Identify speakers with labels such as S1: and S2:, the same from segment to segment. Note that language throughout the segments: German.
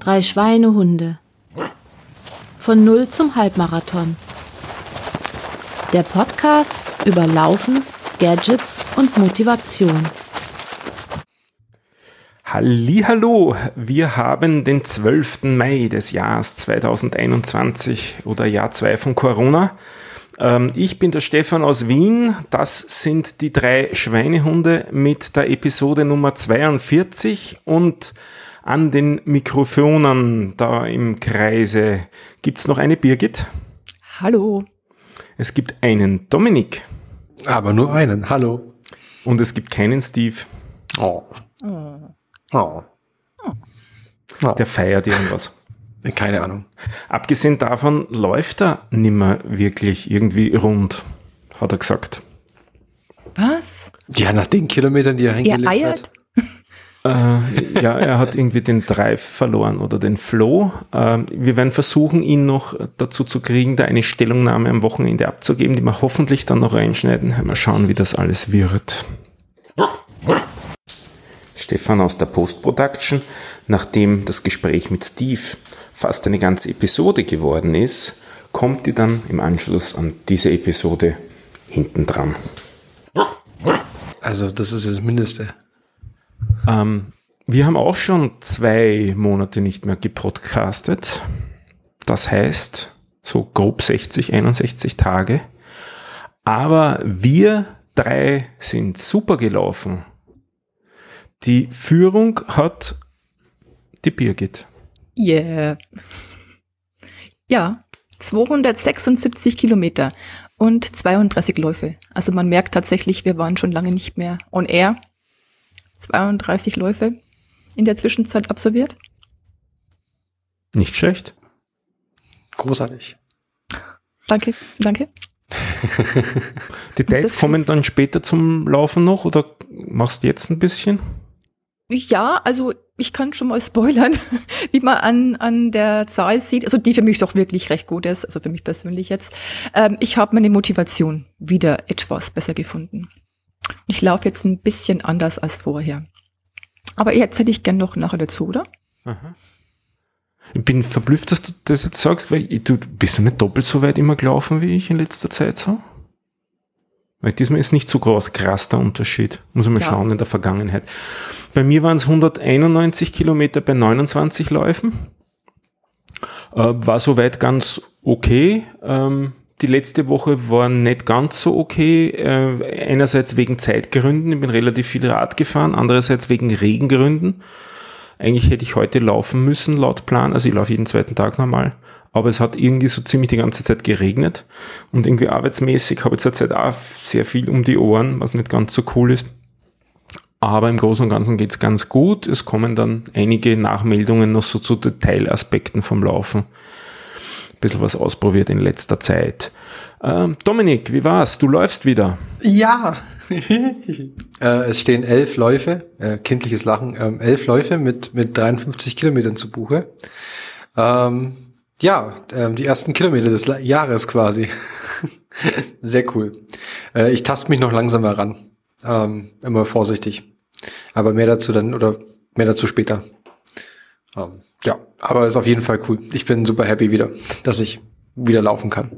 S1: Drei Schweinehunde. Von Null zum Halbmarathon. Der Podcast über Laufen, Gadgets und Motivation.
S2: Hallo, wir haben den 12. Mai des Jahres 2021 oder Jahr 2 von Corona. Ähm, ich bin der Stefan aus Wien. Das sind die drei Schweinehunde mit der Episode Nummer 42 und an den Mikrofonen da im Kreise gibt's noch eine Birgit.
S3: Hallo.
S2: Es gibt einen Dominik.
S4: Aber nur einen. Hallo.
S2: Und es gibt keinen Steve.
S4: Oh. Oh.
S2: oh. Der feiert irgendwas.
S4: Keine Ahnung.
S2: Abgesehen davon läuft er nimmer wirklich irgendwie rund, hat er gesagt.
S3: Was?
S4: Ja, nach den Kilometern, die er hingelegt
S3: er eiert?
S2: hat. Äh, ja, er hat irgendwie den Drive verloren oder den Flow. Äh, wir werden versuchen, ihn noch dazu zu kriegen, da eine Stellungnahme am Wochenende abzugeben, die wir hoffentlich dann noch reinschneiden. Mal schauen, wie das alles wird. Stefan aus der Post-Production, nachdem das Gespräch mit Steve fast eine ganze Episode geworden ist, kommt die dann im Anschluss an diese Episode hinten dran.
S4: Also das ist das Mindeste.
S2: Ähm, wir haben auch schon zwei Monate nicht mehr gepodcastet. Das heißt, so grob 60, 61 Tage. Aber wir drei sind super gelaufen. Die Führung hat die Birgit.
S3: Yeah. Ja, 276 Kilometer und 32 Läufe. Also man merkt tatsächlich, wir waren schon lange nicht mehr on air. 32 Läufe in der Zwischenzeit absolviert.
S2: Nicht schlecht.
S4: Großartig.
S3: Danke, danke.
S2: Details kommen dann später zum Laufen noch oder machst du jetzt ein bisschen?
S3: Ja, also ich kann schon mal spoilern, wie man an, an der Zahl sieht, also die für mich doch wirklich recht gut ist, also für mich persönlich jetzt. Ähm, ich habe meine Motivation wieder etwas besser gefunden. Ich laufe jetzt ein bisschen anders als vorher. Aber jetzt hätte ich gern noch nachher dazu, oder? Aha.
S2: Ich bin verblüfft, dass du das jetzt sagst, weil du bist du nicht doppelt so weit immer gelaufen wie ich in letzter Zeit so? Weil diesmal ist nicht so groß, krass der Unterschied. Muss man mal ja. schauen in der Vergangenheit. Bei mir waren es 191 Kilometer bei 29 Läufen. Äh, war soweit ganz okay. Ähm, die letzte Woche war nicht ganz so okay. Äh, einerseits wegen Zeitgründen, ich bin relativ viel Rad gefahren, andererseits wegen Regengründen. Eigentlich hätte ich heute laufen müssen, laut Plan. Also ich laufe jeden zweiten Tag normal. Aber es hat irgendwie so ziemlich die ganze Zeit geregnet. Und irgendwie arbeitsmäßig habe ich zurzeit auch sehr viel um die Ohren, was nicht ganz so cool ist. Aber im Großen und Ganzen geht's ganz gut. Es kommen dann einige Nachmeldungen noch so zu Detailaspekten vom Laufen. Bisschen was ausprobiert in letzter Zeit. Ähm, Dominik, wie war's? Du läufst wieder.
S4: Ja, äh, es stehen elf Läufe, äh, kindliches Lachen, ähm, elf Läufe mit, mit 53 Kilometern zu Buche. Ähm, ja, ähm, die ersten Kilometer des Jahres quasi. Sehr cool. Äh, ich taste mich noch langsam heran. Ähm, immer vorsichtig. Aber mehr dazu dann oder mehr dazu später. Ähm, ja, aber ist auf jeden Fall cool. Ich bin super happy wieder, dass ich wieder laufen kann.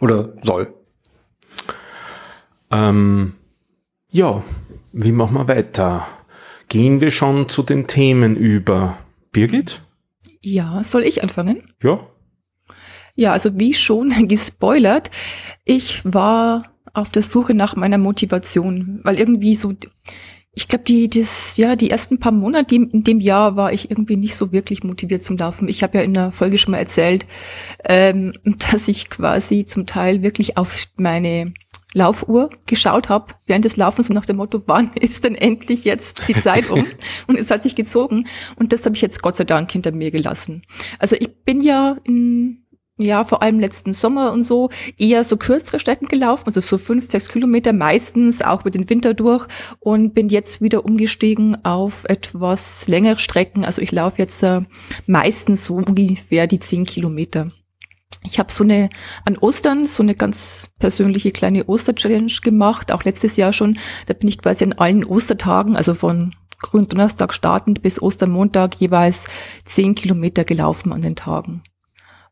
S4: Oder soll.
S2: Ähm, ja, wie machen wir weiter? Gehen wir schon zu den Themen über. Birgit?
S3: Ja, soll ich anfangen?
S2: Ja.
S3: Ja, also wie schon gespoilert, ich war auf der Suche nach meiner Motivation, weil irgendwie so, ich glaube, die, das, ja, die ersten paar Monate in dem Jahr war ich irgendwie nicht so wirklich motiviert zum Laufen. Ich habe ja in der Folge schon mal erzählt, ähm, dass ich quasi zum Teil wirklich auf meine Laufuhr geschaut habe während des Laufens und nach dem Motto, wann ist denn endlich jetzt die Zeit um? und es hat sich gezogen und das habe ich jetzt Gott sei Dank hinter mir gelassen. Also ich bin ja in ja, vor allem letzten Sommer und so, eher so kürzere Strecken gelaufen, also so fünf, sechs Kilometer meistens, auch über den Winter durch und bin jetzt wieder umgestiegen auf etwas längere Strecken. Also ich laufe jetzt äh, meistens so ungefähr die zehn Kilometer. Ich habe so eine an Ostern so eine ganz persönliche kleine Oster-Challenge gemacht, auch letztes Jahr schon. Da bin ich quasi an allen Ostertagen, also von Gründonnerstag startend bis Ostermontag jeweils zehn Kilometer gelaufen an den Tagen.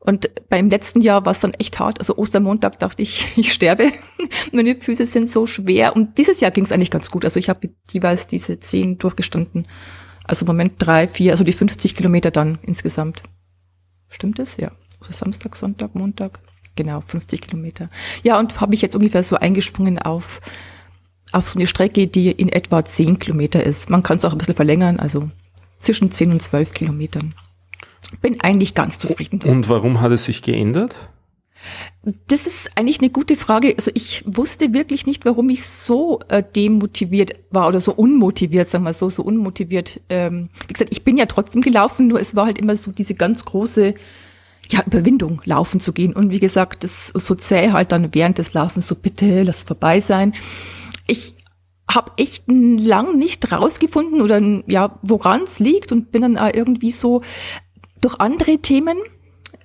S3: Und beim letzten Jahr war es dann echt hart. Also Ostermontag dachte ich, ich sterbe. Meine Füße sind so schwer. Und dieses Jahr ging es eigentlich ganz gut. Also ich habe jeweils diese zehn durchgestanden. Also Moment drei, vier, also die 50 Kilometer dann insgesamt. Stimmt es? Ja. Also Samstag, Sonntag, Montag. Genau, 50 Kilometer. Ja, und habe ich jetzt ungefähr so eingesprungen auf, auf so eine Strecke, die in etwa 10 Kilometer ist. Man kann es auch ein bisschen verlängern, also zwischen 10 und 12 Kilometern. Bin eigentlich ganz zufrieden.
S2: Und warum hat es sich geändert?
S3: Das ist eigentlich eine gute Frage. Also ich wusste wirklich nicht, warum ich so äh, demotiviert war oder so unmotiviert, sagen wir so, so unmotiviert. Ähm, wie gesagt, ich bin ja trotzdem gelaufen, nur es war halt immer so diese ganz große ja, Überwindung, laufen zu gehen. Und wie gesagt, das so zäh halt dann während des Laufens, so bitte, lass vorbei sein. Ich habe echt lang nicht rausgefunden oder ja, woran es liegt und bin dann irgendwie so durch andere Themen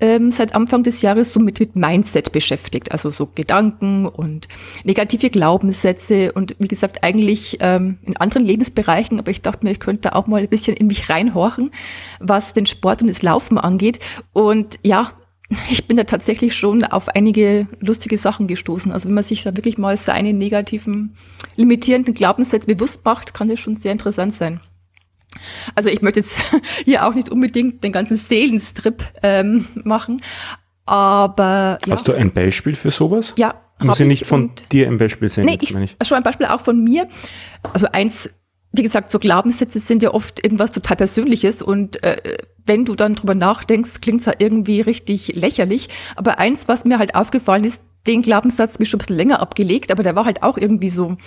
S3: ähm, seit Anfang des Jahres so mit, mit Mindset beschäftigt, also so Gedanken und negative Glaubenssätze und wie gesagt eigentlich ähm, in anderen Lebensbereichen, aber ich dachte mir, ich könnte auch mal ein bisschen in mich reinhorchen, was den Sport und das Laufen angeht und ja, ich bin da tatsächlich schon auf einige lustige Sachen gestoßen. Also wenn man sich da wirklich mal seine negativen, limitierenden Glaubenssätze bewusst macht, kann das schon sehr interessant sein. Also ich möchte jetzt hier auch nicht unbedingt den ganzen Seelenstrip ähm, machen, aber
S2: ja. Hast du ein Beispiel für sowas?
S3: Ja.
S2: Muss ja nicht von dir ein Beispiel sein.
S3: Nee, ich, ich. schon ein Beispiel auch von mir. Also eins, wie gesagt, so Glaubenssätze sind ja oft irgendwas total Persönliches und äh, wenn du dann drüber nachdenkst, klingt's ja irgendwie richtig lächerlich. Aber eins, was mir halt aufgefallen ist, den Glaubenssatz bin ich schon ein bisschen länger abgelegt, aber der war halt auch irgendwie so,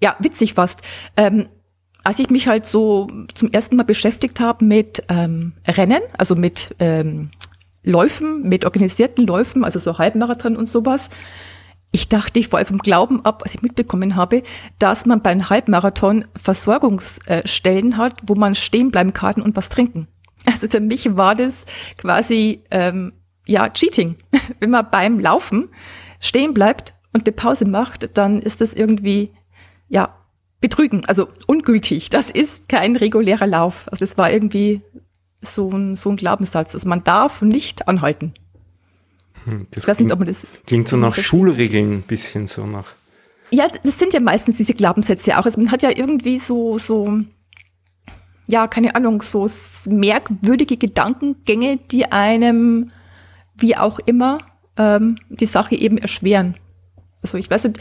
S3: ja, witzig fast. Ähm, als ich mich halt so zum ersten Mal beschäftigt habe mit ähm, Rennen, also mit ähm, Läufen, mit organisierten Läufen, also so Halbmarathon und sowas, ich dachte, ich vor vom Glauben ab, als ich mitbekommen habe, dass man beim Halbmarathon Versorgungsstellen hat, wo man stehen bleiben kann und was trinken. Also für mich war das quasi ähm, ja Cheating. Wenn man beim Laufen stehen bleibt und eine Pause macht, dann ist das irgendwie ja betrügen, also ungültig. Das ist kein regulärer Lauf. Also das war irgendwie so ein, so ein Glaubenssatz. Also man darf nicht anhalten.
S2: Hm, das, klingt, nicht, das klingt so nach Schulregeln ein bisschen so nach.
S3: Ja, das sind ja meistens diese Glaubenssätze auch. Also man hat ja irgendwie so, so, ja, keine Ahnung, so merkwürdige Gedankengänge, die einem, wie auch immer, ähm, die Sache eben erschweren. Also ich weiß nicht,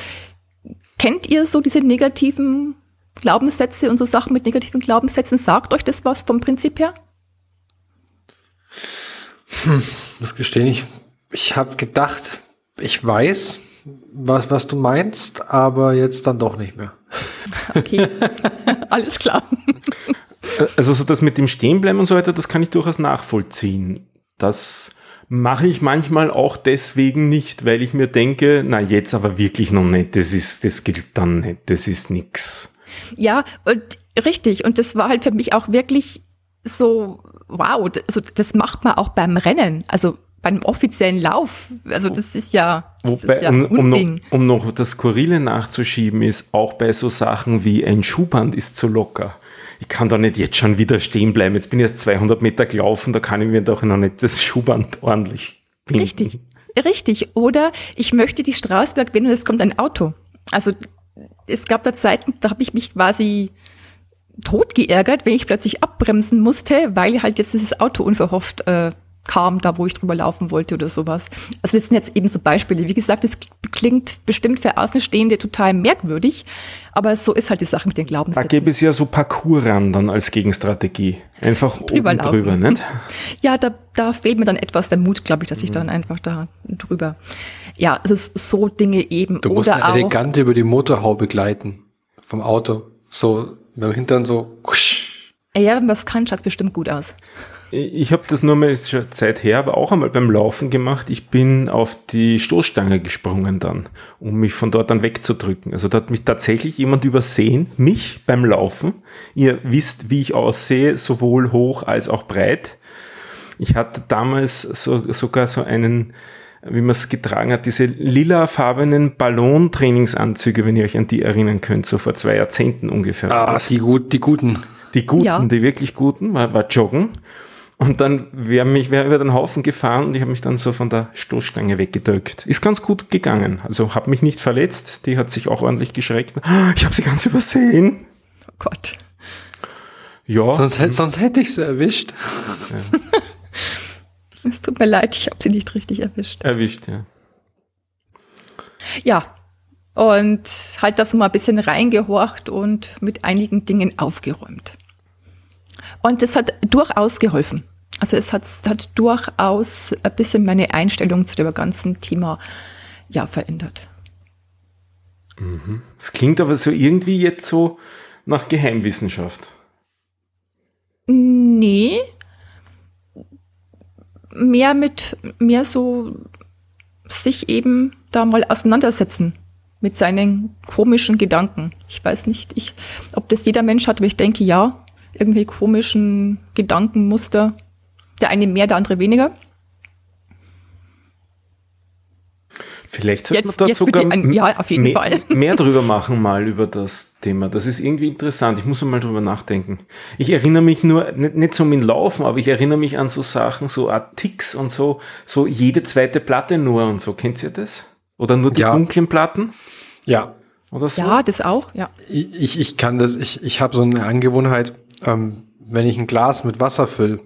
S3: Kennt ihr so diese negativen Glaubenssätze und so Sachen mit negativen Glaubenssätzen? Sagt euch das was vom Prinzip her?
S4: Hm, muss gestehen, ich, ich habe gedacht, ich weiß, was, was du meinst, aber jetzt dann doch nicht mehr.
S3: Okay, alles klar.
S2: Also so das mit dem Stehenbleiben und so weiter, das kann ich durchaus nachvollziehen. Das mache ich manchmal auch deswegen nicht, weil ich mir denke, na jetzt aber wirklich noch nicht, das ist, das gilt dann nicht, das ist nix.
S3: Ja, und richtig. Und das war halt für mich auch wirklich so, wow, also das macht man auch beim Rennen. Also beim offiziellen Lauf. Also das ist ja,
S2: das Wobei, ist ja um, um, noch, um noch das Skurrile nachzuschieben, ist auch bei so Sachen wie ein Schuhband ist zu locker ich kann da nicht jetzt schon wieder stehen bleiben. Jetzt bin ich jetzt 200 Meter gelaufen, da kann ich mir doch noch nicht das Schuhband ordentlich
S3: binden. Richtig, richtig. Oder ich möchte die Straßberg binden und es kommt ein Auto. Also es gab da Zeiten, da habe ich mich quasi tot geärgert, wenn ich plötzlich abbremsen musste, weil halt jetzt dieses Auto unverhofft äh, kam, da wo ich drüber laufen wollte oder sowas. Also das sind jetzt eben so Beispiele. Wie gesagt, das klingt bestimmt für Außenstehende total merkwürdig, aber so ist halt die Sache mit den Glaubenssätzen.
S2: Da gäbe es ja so Parcours-Ran dann als Gegenstrategie. Einfach drüber oben drüber, nicht?
S3: Ja, da, da fehlt mir dann etwas der Mut, glaube ich, dass ich mhm. dann einfach da drüber. Ja, es ist so Dinge eben.
S4: Du musst oder elegant über die Motorhaube gleiten vom Auto. So mit dem Hintern so.
S3: Ja, das kann, schaut bestimmt gut aus.
S2: Ich habe das nur mal ist schon Zeit her, aber auch einmal beim Laufen gemacht. Ich bin auf die Stoßstange gesprungen dann, um mich von dort dann wegzudrücken. Also da hat mich tatsächlich jemand übersehen, mich beim Laufen. Ihr wisst, wie ich aussehe, sowohl hoch als auch breit. Ich hatte damals so, sogar so einen, wie man es getragen hat, diese lilafarbenen Ballontrainingsanzüge, wenn ihr euch an die erinnern könnt, so vor zwei Jahrzehnten ungefähr.
S4: Ah, die, gut, die guten.
S2: Die guten,
S3: Ja.
S2: die wirklich guten, war, war joggen. Und dann wäre mich wär über den Haufen gefahren und ich habe mich dann so von der Stoßstange weggedrückt. Ist ganz gut gegangen. Also habe mich nicht verletzt. Die hat sich auch ordentlich geschreckt. Ich habe sie ganz übersehen.
S3: Oh Gott.
S2: Ja,
S4: Sonst, hätt- sonst hätte ich sie erwischt.
S3: Es tut mir leid, ich habe sie nicht richtig erwischt.
S2: erwischt, ja.
S3: Ja. Und halt das mal ein bisschen reingehorcht und mit einigen Dingen aufgeräumt. Und das hat durchaus geholfen. Also es hat, hat durchaus ein bisschen meine Einstellung zu dem ganzen Thema ja verändert.
S2: Es klingt aber so irgendwie jetzt so nach Geheimwissenschaft.
S3: Nee. Mehr mit, mehr so sich eben da mal auseinandersetzen mit seinen komischen Gedanken. Ich weiß nicht, ich, ob das jeder Mensch hat, aber ich denke ja, irgendwie komischen Gedankenmuster. Der eine mehr, der andere weniger.
S2: Vielleicht sollte
S3: Jetzt-
S2: man da
S3: jetzt
S2: sogar
S3: ein- ja, auf jeden
S2: mehr,
S3: Fall.
S2: mehr drüber machen, mal über das Thema. Das ist irgendwie interessant. Ich muss mal drüber nachdenken. Ich erinnere mich nur, nicht, nicht so mit Laufen, aber ich erinnere mich an so Sachen, so Art Ticks und so, so jede zweite Platte nur und so. Kennt ihr das? Oder nur die
S4: Ja.
S2: dunklen Platten?
S4: Ja,
S2: Oder so?
S3: Ja, das auch, ja.
S4: ich, ich kann das, ich, ich habe so eine Angewohnheit, ähm, wenn ich ein Glas mit Wasser fülle,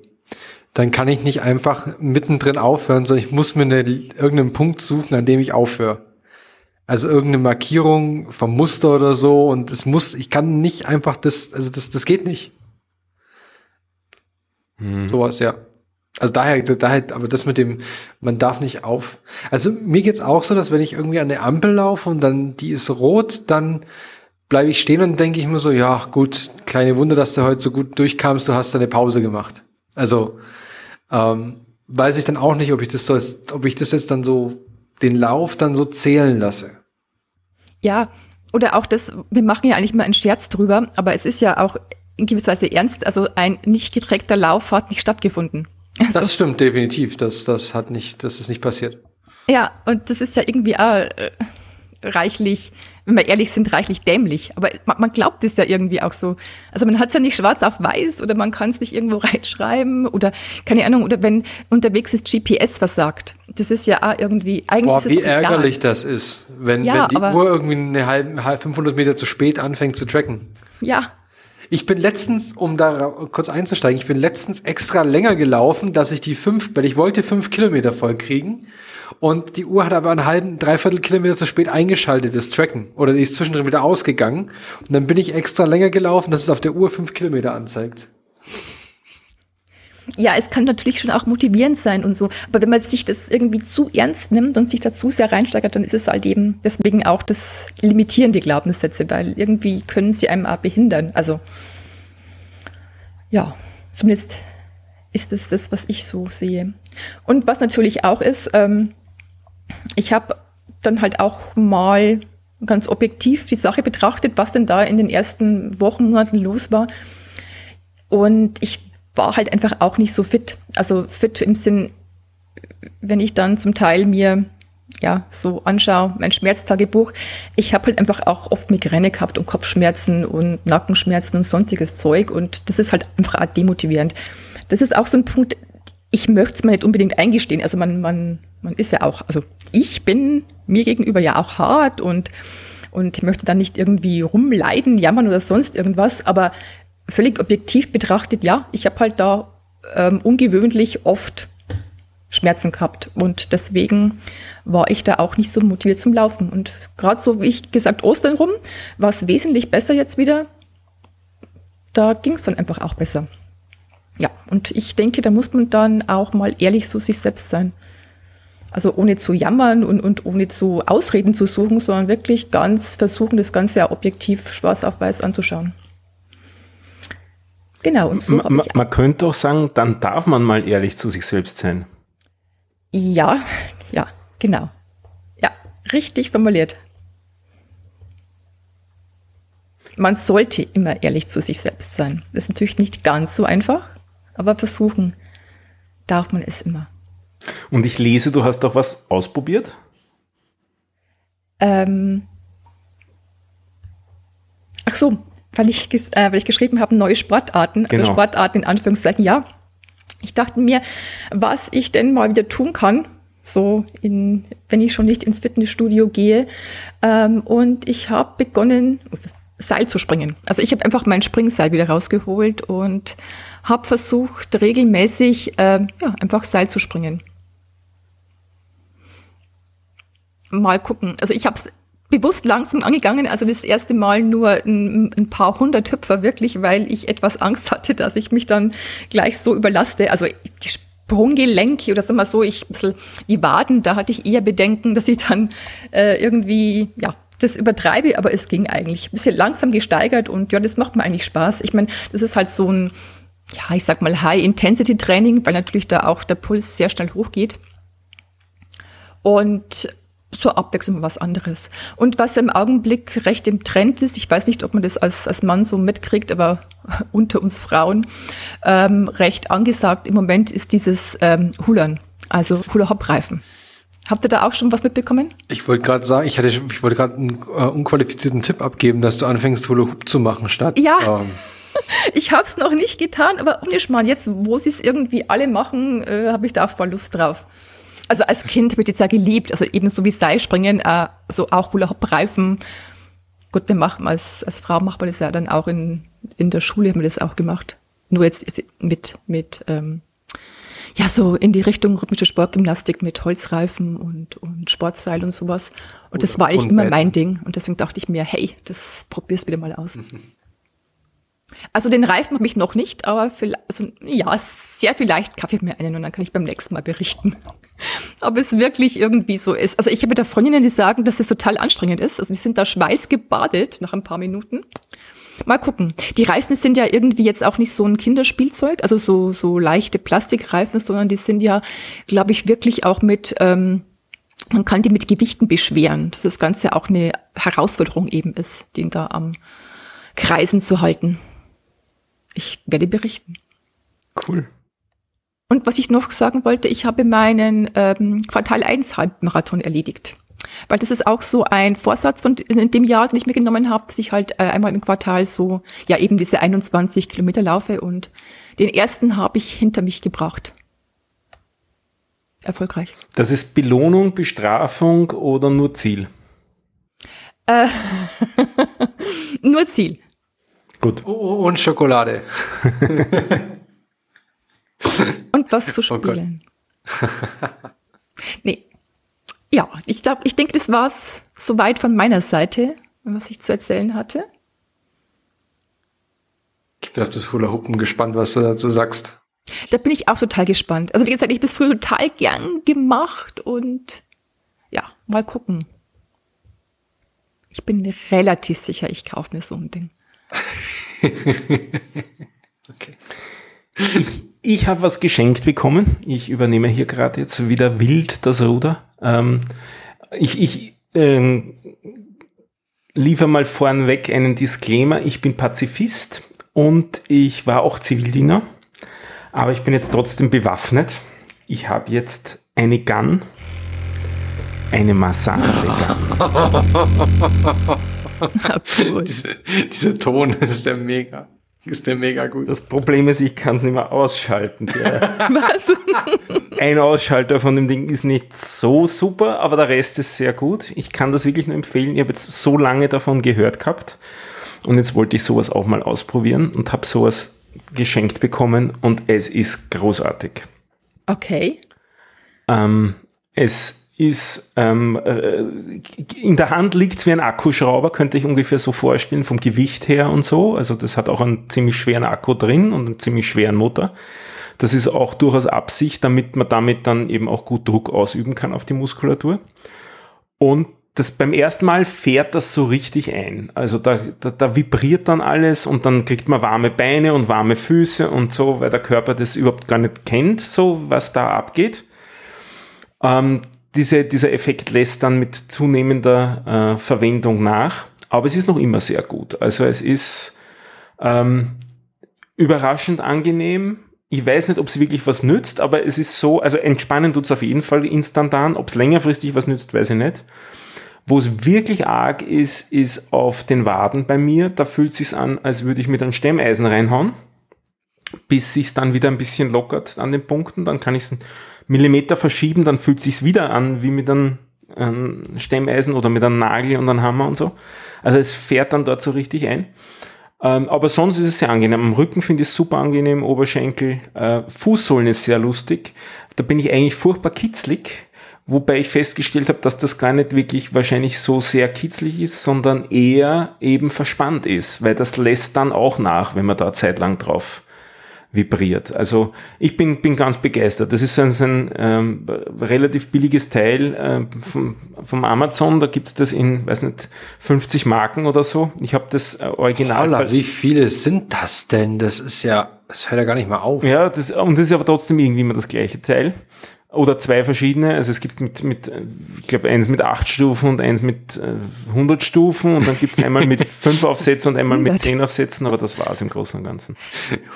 S4: dann kann ich nicht einfach mittendrin aufhören, sondern ich muss mir eine, irgendeinen Punkt suchen, an dem ich aufhöre. Also irgendeine Markierung vom Muster oder so und es muss, ich kann nicht einfach das, also das, das geht nicht.
S2: Hm.
S4: Sowas, ja. Also daher, daher, aber das mit dem, man darf nicht auf. Also mir geht's auch so, dass wenn ich irgendwie an der Ampel laufe und dann die ist rot, dann bleibe ich stehen und denke ich mir so, ja gut, kleine Wunder, dass du heute so gut durchkamst, du hast deine Pause gemacht. Also ähm, weiß ich dann auch nicht, ob ich das so, ob ich das jetzt dann so den Lauf dann so zählen lasse.
S3: Ja, oder auch das, wir machen ja eigentlich mal einen Scherz drüber, aber es ist ja auch in gewisser Weise ernst. Also ein nicht getrackter Lauf hat nicht stattgefunden. Also,
S4: Das stimmt definitiv, das, das hat nicht, das ist nicht passiert.
S3: ja, und das ist ja irgendwie auch äh, reichlich, wenn wir ehrlich sind, reichlich dämlich. Aber man, man glaubt es ja irgendwie auch so. Also man hat es ja nicht schwarz auf weiß oder man kann es nicht irgendwo reinschreiben oder keine Ahnung, oder wenn unterwegs ist GPS versagt. Das ist ja auch irgendwie, eigentlich
S4: Boah, wie
S3: doch egal.
S4: ärgerlich das ist, wenn,
S3: Ja,
S4: wenn die Uhr irgendwie eine halbe, halb 500 Meter zu spät anfängt zu tracken.
S3: Ja,
S4: Ich bin letztens, um da kurz einzusteigen, ich bin letztens extra länger gelaufen, dass ich die fünf, weil ich wollte fünf Kilometer voll kriegen. Und die Uhr hat aber einen halben, dreiviertel Kilometer zu spät eingeschaltet, das Tracken. Oder die ist zwischendrin wieder ausgegangen. Und dann bin ich extra länger gelaufen, dass es auf der Uhr fünf Kilometer anzeigt.
S3: Ja, es kann natürlich schon auch motivierend sein und so. Aber wenn man sich das irgendwie zu ernst nimmt und sich dazu sehr reinsteigert, dann ist es halt eben deswegen auch das limitierende Glaubenssätze, weil irgendwie können sie einem auch behindern. Also, ja, zumindest ist es das, was ich so sehe. Und was natürlich auch ist, ähm, ich habe dann halt auch mal ganz objektiv die Sache betrachtet, was denn da in den ersten Wochen, Monaten los war. Und ich war halt einfach auch nicht so fit. Also fit im Sinn, wenn ich dann zum Teil mir ja so anschaue, mein Schmerztagebuch, ich habe halt einfach auch oft Migräne gehabt und Kopfschmerzen und Nackenschmerzen und sonstiges Zeug und das ist halt einfach demotivierend. Das ist auch so ein Punkt, ich möchte es mir nicht unbedingt eingestehen. Also man, man, man ist ja auch, also ich bin mir gegenüber ja auch hart und, und ich möchte dann nicht irgendwie rumleiden, jammern oder sonst irgendwas, aber völlig objektiv betrachtet, ja, ich habe halt da ähm, ungewöhnlich oft Schmerzen gehabt und deswegen war ich da auch nicht so motiviert zum Laufen. Und gerade so, wie ich gesagt, Ostern rum, war es wesentlich besser jetzt wieder. Da ging es dann einfach auch besser. Ja, und ich denke, da muss man dann auch mal ehrlich zu sich selbst sein. Also ohne zu jammern und, und ohne zu Ausreden zu suchen, sondern wirklich ganz versuchen, das Ganze ja objektiv schwarz auf weiß anzuschauen. Genau, und so
S2: Ma-
S3: habe
S2: ma-
S3: ich
S2: man könnte auch sagen, dann darf man mal ehrlich zu sich selbst sein.
S3: Ja, ja, genau. Ja, richtig formuliert. Man sollte immer ehrlich zu sich selbst sein. Das ist natürlich nicht ganz so einfach, aber versuchen darf man es immer.
S2: Und ich lese, du hast auch was ausprobiert?
S3: Ähm Ach so, weil ich, äh, weil ich geschrieben habe, neue Sportarten, also genau. Sportarten in Anführungszeichen, ja. Ich dachte mir, was ich denn mal wieder tun kann, so in, wenn ich schon nicht ins Fitnessstudio gehe. Ähm, und ich habe begonnen, Seil zu springen. Also ich habe einfach mein Springseil wieder rausgeholt und habe versucht, regelmäßig äh, ja, einfach Seil zu springen. Mal gucken. Also ich habe es bewusst langsam angegangen, also das erste Mal nur ein, ein, paar hundert Hüpfer wirklich, weil ich etwas Angst hatte, dass ich mich dann gleich so überlaste. Also die Sprunggelenke oder sag mal so, ich ein bisschen die Waden, da hatte ich eher Bedenken, dass ich dann äh, irgendwie, ja, das übertreibe, aber es ging eigentlich. Ein bisschen langsam gesteigert und ja, das macht mir eigentlich Spaß. Ich meine, das ist halt so ein, ja, ich sag mal High-Intensity-Training, weil natürlich da auch der Puls sehr schnell hochgeht. Und zur Abwechslung was anderes. Und was im Augenblick recht im Trend ist, ich weiß nicht, ob man das als, als Mann so mitkriegt, aber unter uns Frauen ähm, recht angesagt im Moment ist dieses ähm, Hulern, also Hula-Hop-Reifen. Habt ihr da auch schon was mitbekommen?
S4: Ich wollte gerade sagen, ich hatte, ich wollte gerade einen äh, unqualifizierten Tipp abgeben, dass du anfängst, Hula Hoop zu machen statt.
S3: Ja. Ähm. ich habe es noch nicht getan, aber ohne Schmarrn, jetzt, wo sie es irgendwie alle machen, äh, habe ich da auch voll Lust drauf. Also als Kind habe ich das ja geliebt, also ebenso wie Seilspringen, äh, so auch Hula Hoop Reifen. Gut, wir machen als, als Frau macht man das ja dann auch in, in der Schule haben wir das auch gemacht. Nur jetzt mit, mit ähm, ja, so in die Richtung rhythmische Sportgymnastik mit Holzreifen und, und Sportseil und sowas. Und das war eigentlich immer mein Ding. Und deswegen dachte ich mir, hey, das probier's wieder mal aus. Also den Reifen habe ich noch nicht, aber vielleicht, also, ja, sehr vielleicht kaufe ich mir einen und dann kann ich beim nächsten Mal berichten, ob es wirklich irgendwie so ist. Also ich habe da Freundinnen, die sagen, dass es total anstrengend ist. Also die sind da schweißgebadet nach ein paar Minuten. Mal gucken. Die Reifen sind ja irgendwie jetzt auch nicht so ein Kinderspielzeug, also so, so leichte Plastikreifen, sondern die sind ja, glaube ich, wirklich auch mit, ähm, man kann die mit Gewichten beschweren, dass das Ganze auch eine Herausforderung eben ist, den da am Kreisen zu halten. Ich werde berichten.
S2: Cool.
S3: Und was ich noch sagen wollte, ich habe meinen ähm, Quartal 1 Halbmarathon erledigt. Weil das ist auch so ein Vorsatz von in dem Jahr, den ich mir genommen habe, dass ich halt äh, einmal im Quartal so, ja eben diese 21 Kilometer laufe und den ersten habe ich hinter mich gebracht. Erfolgreich.
S2: Das ist Belohnung, Bestrafung oder nur Ziel?
S3: Äh, nur Ziel.
S4: Gut. Und Schokolade.
S3: und was zu oh spielen. Oh nee, ja, ich glaube, ich denke, das war's soweit von meiner Seite, was ich zu erzählen hatte.
S4: Ich bin auf das Hula Hoopen gespannt, was du dazu sagst.
S3: Da bin ich auch total gespannt. Also wie gesagt, ich habe es früher total gern gemacht und ja, mal gucken. Ich bin relativ sicher, ich kaufe mir so ein Ding.
S2: okay. Ich habe was geschenkt bekommen. Ich übernehme hier gerade jetzt wieder wild das Ruder. Ähm, ich ich ähm, liefere mal vorneweg einen Disclaimer. Ich bin Pazifist und ich war auch Zivildiener, aber ich bin jetzt trotzdem bewaffnet. Ich habe jetzt eine Gun, eine Massagegun.
S4: Diese, dieser Ton ist der mega. Ist der mega gut.
S2: Das Problem ist, ich kann es nicht mehr ausschalten. Was? Ein Ausschalter von dem Ding ist nicht so super, aber der Rest ist sehr gut. Ich kann das wirklich nur empfehlen. Ich habe jetzt so lange davon gehört gehabt und jetzt wollte ich sowas auch mal ausprobieren und habe sowas geschenkt bekommen und es ist großartig.
S3: Okay.
S2: Ähm, es ist ähm, äh, in der Hand liegt's wie ein Akkuschrauber, könnte ich ungefähr so vorstellen, vom Gewicht her und so. Also das hat auch einen ziemlich schweren Akku drin und einen ziemlich schweren Motor. Das ist auch durchaus Absicht, damit man damit dann eben auch gut Druck ausüben kann auf die Muskulatur. Und das beim ersten Mal fährt das so richtig ein. Also da, da, da vibriert dann alles und dann kriegt man warme Beine und warme Füße und so, weil der Körper das überhaupt gar nicht kennt, so was da abgeht. Diese, dieser Effekt lässt dann mit zunehmender äh, Verwendung nach, aber es ist noch immer sehr gut. Also es ist ähm, überraschend angenehm. Ich weiß nicht, ob es wirklich was nützt, aber es ist so, also entspannen tut es auf jeden Fall instantan. Ob es längerfristig was nützt, weiß ich nicht. Wo es wirklich arg ist, ist auf den Waden bei mir. Da fühlt es sich an, als würde ich mit einem Stemmeisen reinhauen, bis sich dann wieder ein bisschen lockert an den Punkten. Dann kann ich es Millimeter verschieben, dann fühlt es sich wieder an wie mit einem, einem Stemmeisen oder mit einem Nagel und einem Hammer und so. Also es fährt dann dort so richtig ein. Ähm, aber sonst ist es sehr angenehm. Am Rücken finde ich es super angenehm, Oberschenkel. Äh, Fußsohlen ist sehr lustig. Da bin ich eigentlich furchtbar kitzlig Wobei ich festgestellt habe, dass das gar nicht wirklich wahrscheinlich so sehr kitzlig ist, sondern eher eben verspannt ist, weil das lässt dann auch nach, wenn man da Zeit lang drauf vibriert. Also ich bin, bin ganz begeistert. Das ist ein, ein ähm, relativ billiges Teil äh, vom, vom Amazon. Da gibt's das in, weiß nicht, 50 Marken oder so. Ich habe das äh, Original.
S4: Holla, wie viele sind das denn? Das ist ja, das hört ja gar nicht mal auf.
S2: Ja, das, und das ist aber trotzdem irgendwie immer das gleiche Teil oder zwei verschiedene. Also es gibt mit, mit ich glaube, eins mit acht Stufen und eins mit äh, 100 Stufen und dann gibt es einmal mit fünf Aufsätzen und einmal mit zehn Aufsätzen, aber das war es im Großen und Ganzen.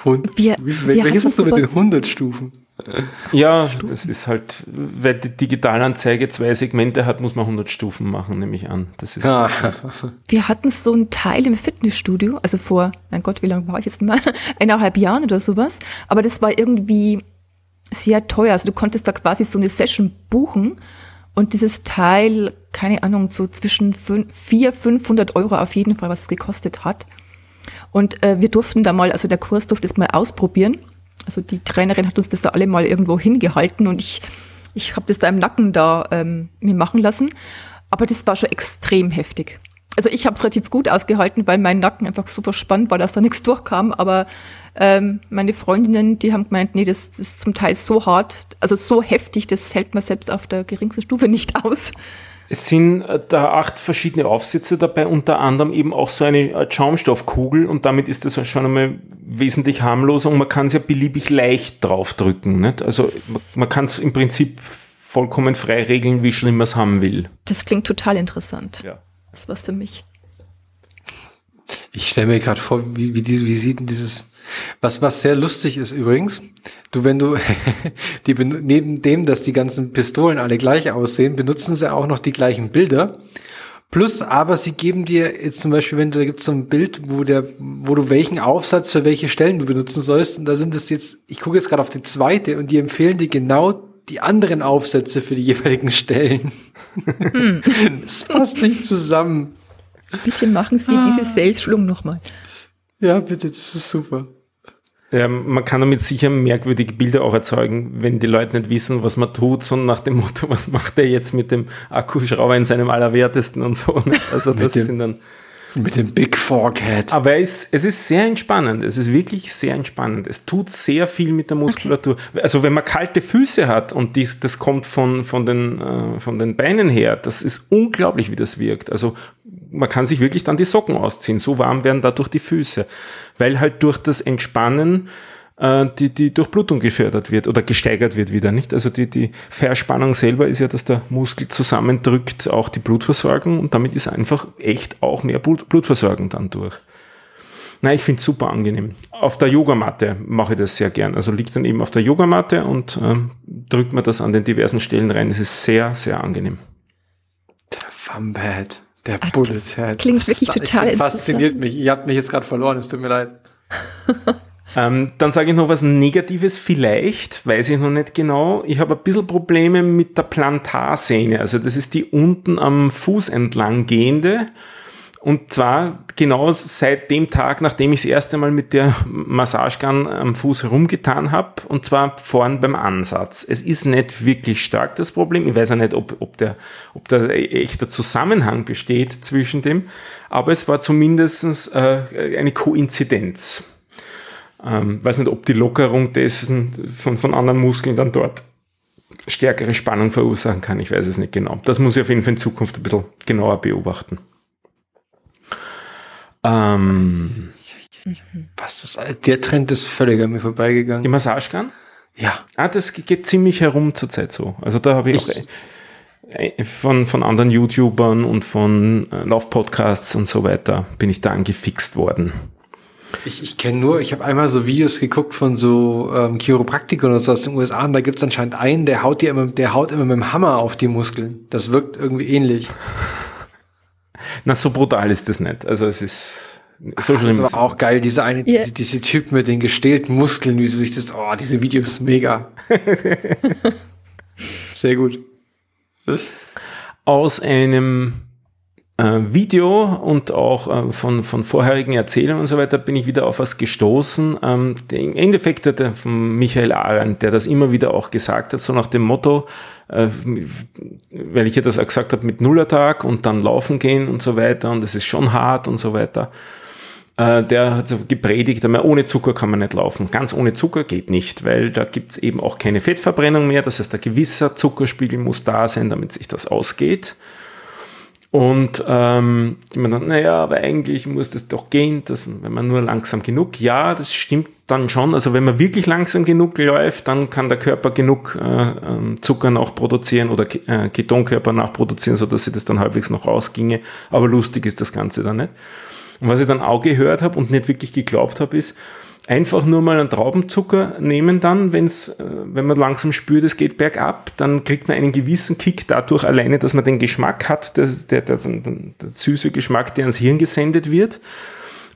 S4: Und, wir, wie, wir welches hast du mit den 100 Stufen?
S2: Ja, Stufen. das ist halt, weil die Digitalanzeige zwei Segmente hat, muss man 100 Stufen machen, nehme ich an. Das ist ah.
S3: Wir hatten so ein Teil im Fitnessstudio, also vor, mein Gott, wie lange war ich jetzt mal? Eineinhalb Jahren oder sowas. Aber das war irgendwie sehr teuer. Also du konntest da quasi so eine Session buchen und dieses Teil, keine Ahnung, so zwischen 400, 500 Euro auf jeden Fall, was es gekostet hat. Und äh, wir durften da mal, also der Kurs durfte es mal ausprobieren. Also die Trainerin hat uns das da alle mal irgendwo hingehalten und ich, ich habe das da im Nacken da ähm, mir machen lassen. Aber das war schon extrem heftig. Also ich habe es relativ gut ausgehalten, weil mein Nacken einfach so verspannt war, dass da nichts durchkam. Aber ähm, meine Freundinnen, die haben gemeint, nee, das, das ist zum Teil so hart, also so heftig, das hält man selbst auf der geringsten Stufe nicht aus.
S2: Es sind äh, da acht verschiedene Aufsätze dabei, unter anderem eben auch so eine äh, Schaumstoffkugel und damit ist das schon einmal wesentlich harmloser und man kann es ja beliebig leicht draufdrücken. Nicht? Also man kann es im Prinzip vollkommen frei regeln, wie schlimm man es haben will.
S3: Das klingt total interessant. Ja. Das ist was für mich.
S4: Ich stelle mir gerade vor, wie, wie, wie sieht denn dieses was, was sehr lustig ist übrigens, du, wenn du, die, neben dem, dass die ganzen Pistolen alle gleich aussehen, benutzen sie auch noch die gleichen Bilder. Plus, aber sie geben dir jetzt zum Beispiel, wenn du, da gibt es so ein Bild, wo der, wo du welchen Aufsatz für welche Stellen du benutzen sollst. Und da sind es jetzt, ich gucke jetzt gerade auf die zweite und die empfehlen dir genau die anderen Aufsätze für die jeweiligen Stellen. Hm. das passt nicht zusammen.
S3: Bitte machen Sie ah. diese Sales-Schulung nochmal.
S4: Ja, bitte, das ist super.
S2: Ja, man kann damit sicher merkwürdige Bilder auch erzeugen, wenn die Leute nicht wissen, was man tut, sondern nach dem Motto, was macht er jetzt mit dem Akkuschrauber in seinem Allerwertesten und so. Ne? Also das
S4: dem,
S2: sind dann
S4: mit dem Big Forehead.
S2: Aber es, es ist sehr entspannend. Es ist wirklich sehr entspannend. Es tut sehr viel mit der Muskulatur. Okay. Also wenn man kalte Füße hat und dies, das kommt von, von, den, äh, von den Beinen her, das ist unglaublich, wie das wirkt. Also man kann sich wirklich dann die Socken ausziehen. So warm werden dadurch die Füße. Weil halt durch das Entspannen äh, die, die Durchblutung gefördert wird oder gesteigert wird wieder, nicht? Also die, die Verspannung selber ist ja, dass der Muskel zusammendrückt, auch die Blutversorgung und damit ist einfach echt auch mehr Blut, Blutversorgung dann durch. Nein, ich finde es super angenehm. Auf der Yogamatte mache ich das sehr gern. Also liegt dann eben auf der Yogamatte und ähm, drückt man das an den diversen Stellen rein. Das ist sehr, sehr angenehm.
S4: Der Thumbhead, der Ach, Bullet Head.
S3: Klingt wirklich total
S4: Fasziniert mich. Ihr habt mich jetzt gerade verloren, es tut mir leid.
S2: Ähm, dann sage ich noch was Negatives vielleicht, weiß ich noch nicht genau. Ich habe ein bisschen Probleme mit der Plantarsehne. Also das ist die unten am Fuß entlang gehende. Und zwar genau seit dem Tag, nachdem ich das erste Mal mit der Massagegun am Fuß herumgetan habe, und zwar vorn beim Ansatz. Es ist nicht wirklich stark das Problem. Ich weiß ja nicht, ob, ob, der, ob da echter Zusammenhang besteht zwischen dem, aber es war zumindest äh, eine Koinzidenz. Ähm, weiß nicht, ob die Lockerung dessen von, von anderen Muskeln dann dort stärkere Spannung verursachen kann. Ich weiß es nicht genau. Das muss ich auf jeden Fall in Zukunft ein bisschen genauer beobachten. Ähm,
S4: Was das? Der Trend ist völlig an mir vorbeigegangen.
S2: Die Massagegun?
S4: Ja.
S2: Ah, das geht ziemlich herum zurzeit so. Also da habe ich, ich auch von, von anderen YouTubern und von äh, Laufpodcasts und so weiter bin ich da angefixt worden.
S4: Ich, ich kenne nur, ich habe einmal so Videos geguckt von so ähm, Chiropraktikern und so aus den USA und da gibt es anscheinend einen, der haut dir immer, der haut immer mit dem Hammer auf die Muskeln. Das wirkt irgendwie ähnlich.
S2: Na, so brutal ist das nicht. Also es ist so
S4: schlimm. Das war auch geil, diese eine, yeah. diese, diese Typ mit den gestählten Muskeln, wie sie sich das, oh, diese Videos mega. Sehr gut.
S2: Aus einem Video und auch äh, von, von vorherigen Erzählungen und so weiter bin ich wieder auf was gestoßen. Ähm, Im Endeffekt hat der von Michael Arendt, der das immer wieder auch gesagt hat, so nach dem Motto, äh, weil ich ja das auch gesagt habe mit Nullertag und dann laufen gehen und so weiter und es ist schon hart und so weiter. Äh, der hat so gepredigt, aber ohne Zucker kann man nicht laufen. Ganz ohne Zucker geht nicht, weil da gibt's eben auch keine Fettverbrennung mehr. Das heißt, ein gewisser Zuckerspiegel muss da sein, damit sich das ausgeht. Und ähm, man dann, naja, aber eigentlich muss das doch gehen, dass, wenn man nur langsam genug, ja, das stimmt dann schon. Also wenn man wirklich langsam genug läuft, dann kann der Körper genug äh, ähm, Zucker noch produzieren oder äh, Ketonkörper nachproduzieren, sodass sie das dann halbwegs noch rausginge. Aber lustig ist das Ganze dann nicht. Und was ich dann auch gehört habe und nicht wirklich geglaubt habe, ist, einfach nur mal einen Traubenzucker nehmen dann, wenn's, äh, wenn man langsam spürt, es geht bergab, dann kriegt man einen gewissen Kick dadurch alleine, dass man den Geschmack hat, der, der, der, der süße Geschmack, der ans Hirn gesendet wird.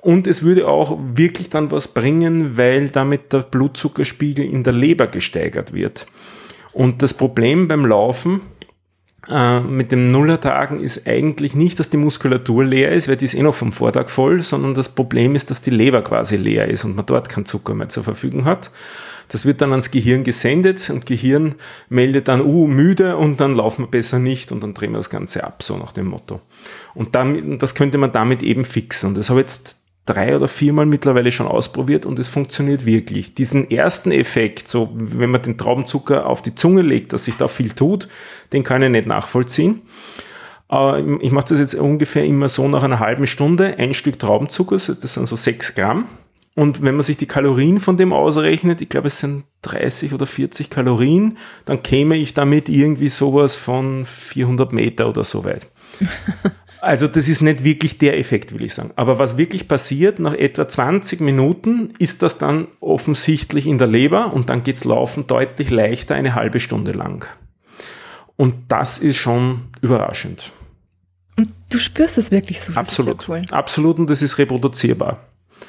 S2: Und es würde auch wirklich dann was bringen, weil damit der Blutzuckerspiegel in der Leber gesteigert wird. Und das Problem beim Laufen äh, mit dem Nullertagen ist eigentlich nicht, dass die Muskulatur leer ist, weil die ist eh noch vom Vortag voll, sondern das Problem ist, dass die Leber quasi leer ist und man dort keinen Zucker mehr zur Verfügung hat. Das wird dann ans Gehirn gesendet und Gehirn meldet dann, uh, müde und dann laufen wir besser nicht und dann drehen wir das Ganze ab, so nach dem Motto. Und damit, das könnte man damit eben fixen. Und das habe jetzt drei oder viermal mittlerweile schon ausprobiert und es funktioniert wirklich. Diesen ersten Effekt, so wenn man den Traubenzucker auf die Zunge legt, dass sich da viel tut, den kann ich nicht nachvollziehen. Aber ich mache das jetzt ungefähr immer so nach einer halben Stunde. Ein Stück Traubenzucker, das sind so sechs Gramm. Und wenn man sich die Kalorien von dem ausrechnet, ich glaube es sind 30 oder 40 Kalorien, dann käme ich damit irgendwie sowas von 400 Meter oder so weit. Also das ist nicht wirklich der Effekt, will ich sagen. Aber was wirklich passiert, nach etwa 20 Minuten ist das dann offensichtlich in der Leber und dann geht's laufen deutlich leichter eine halbe Stunde lang. Und das ist schon überraschend.
S3: Und du spürst es wirklich so.
S2: Absolut. Cool. Absolut und das ist reproduzierbar.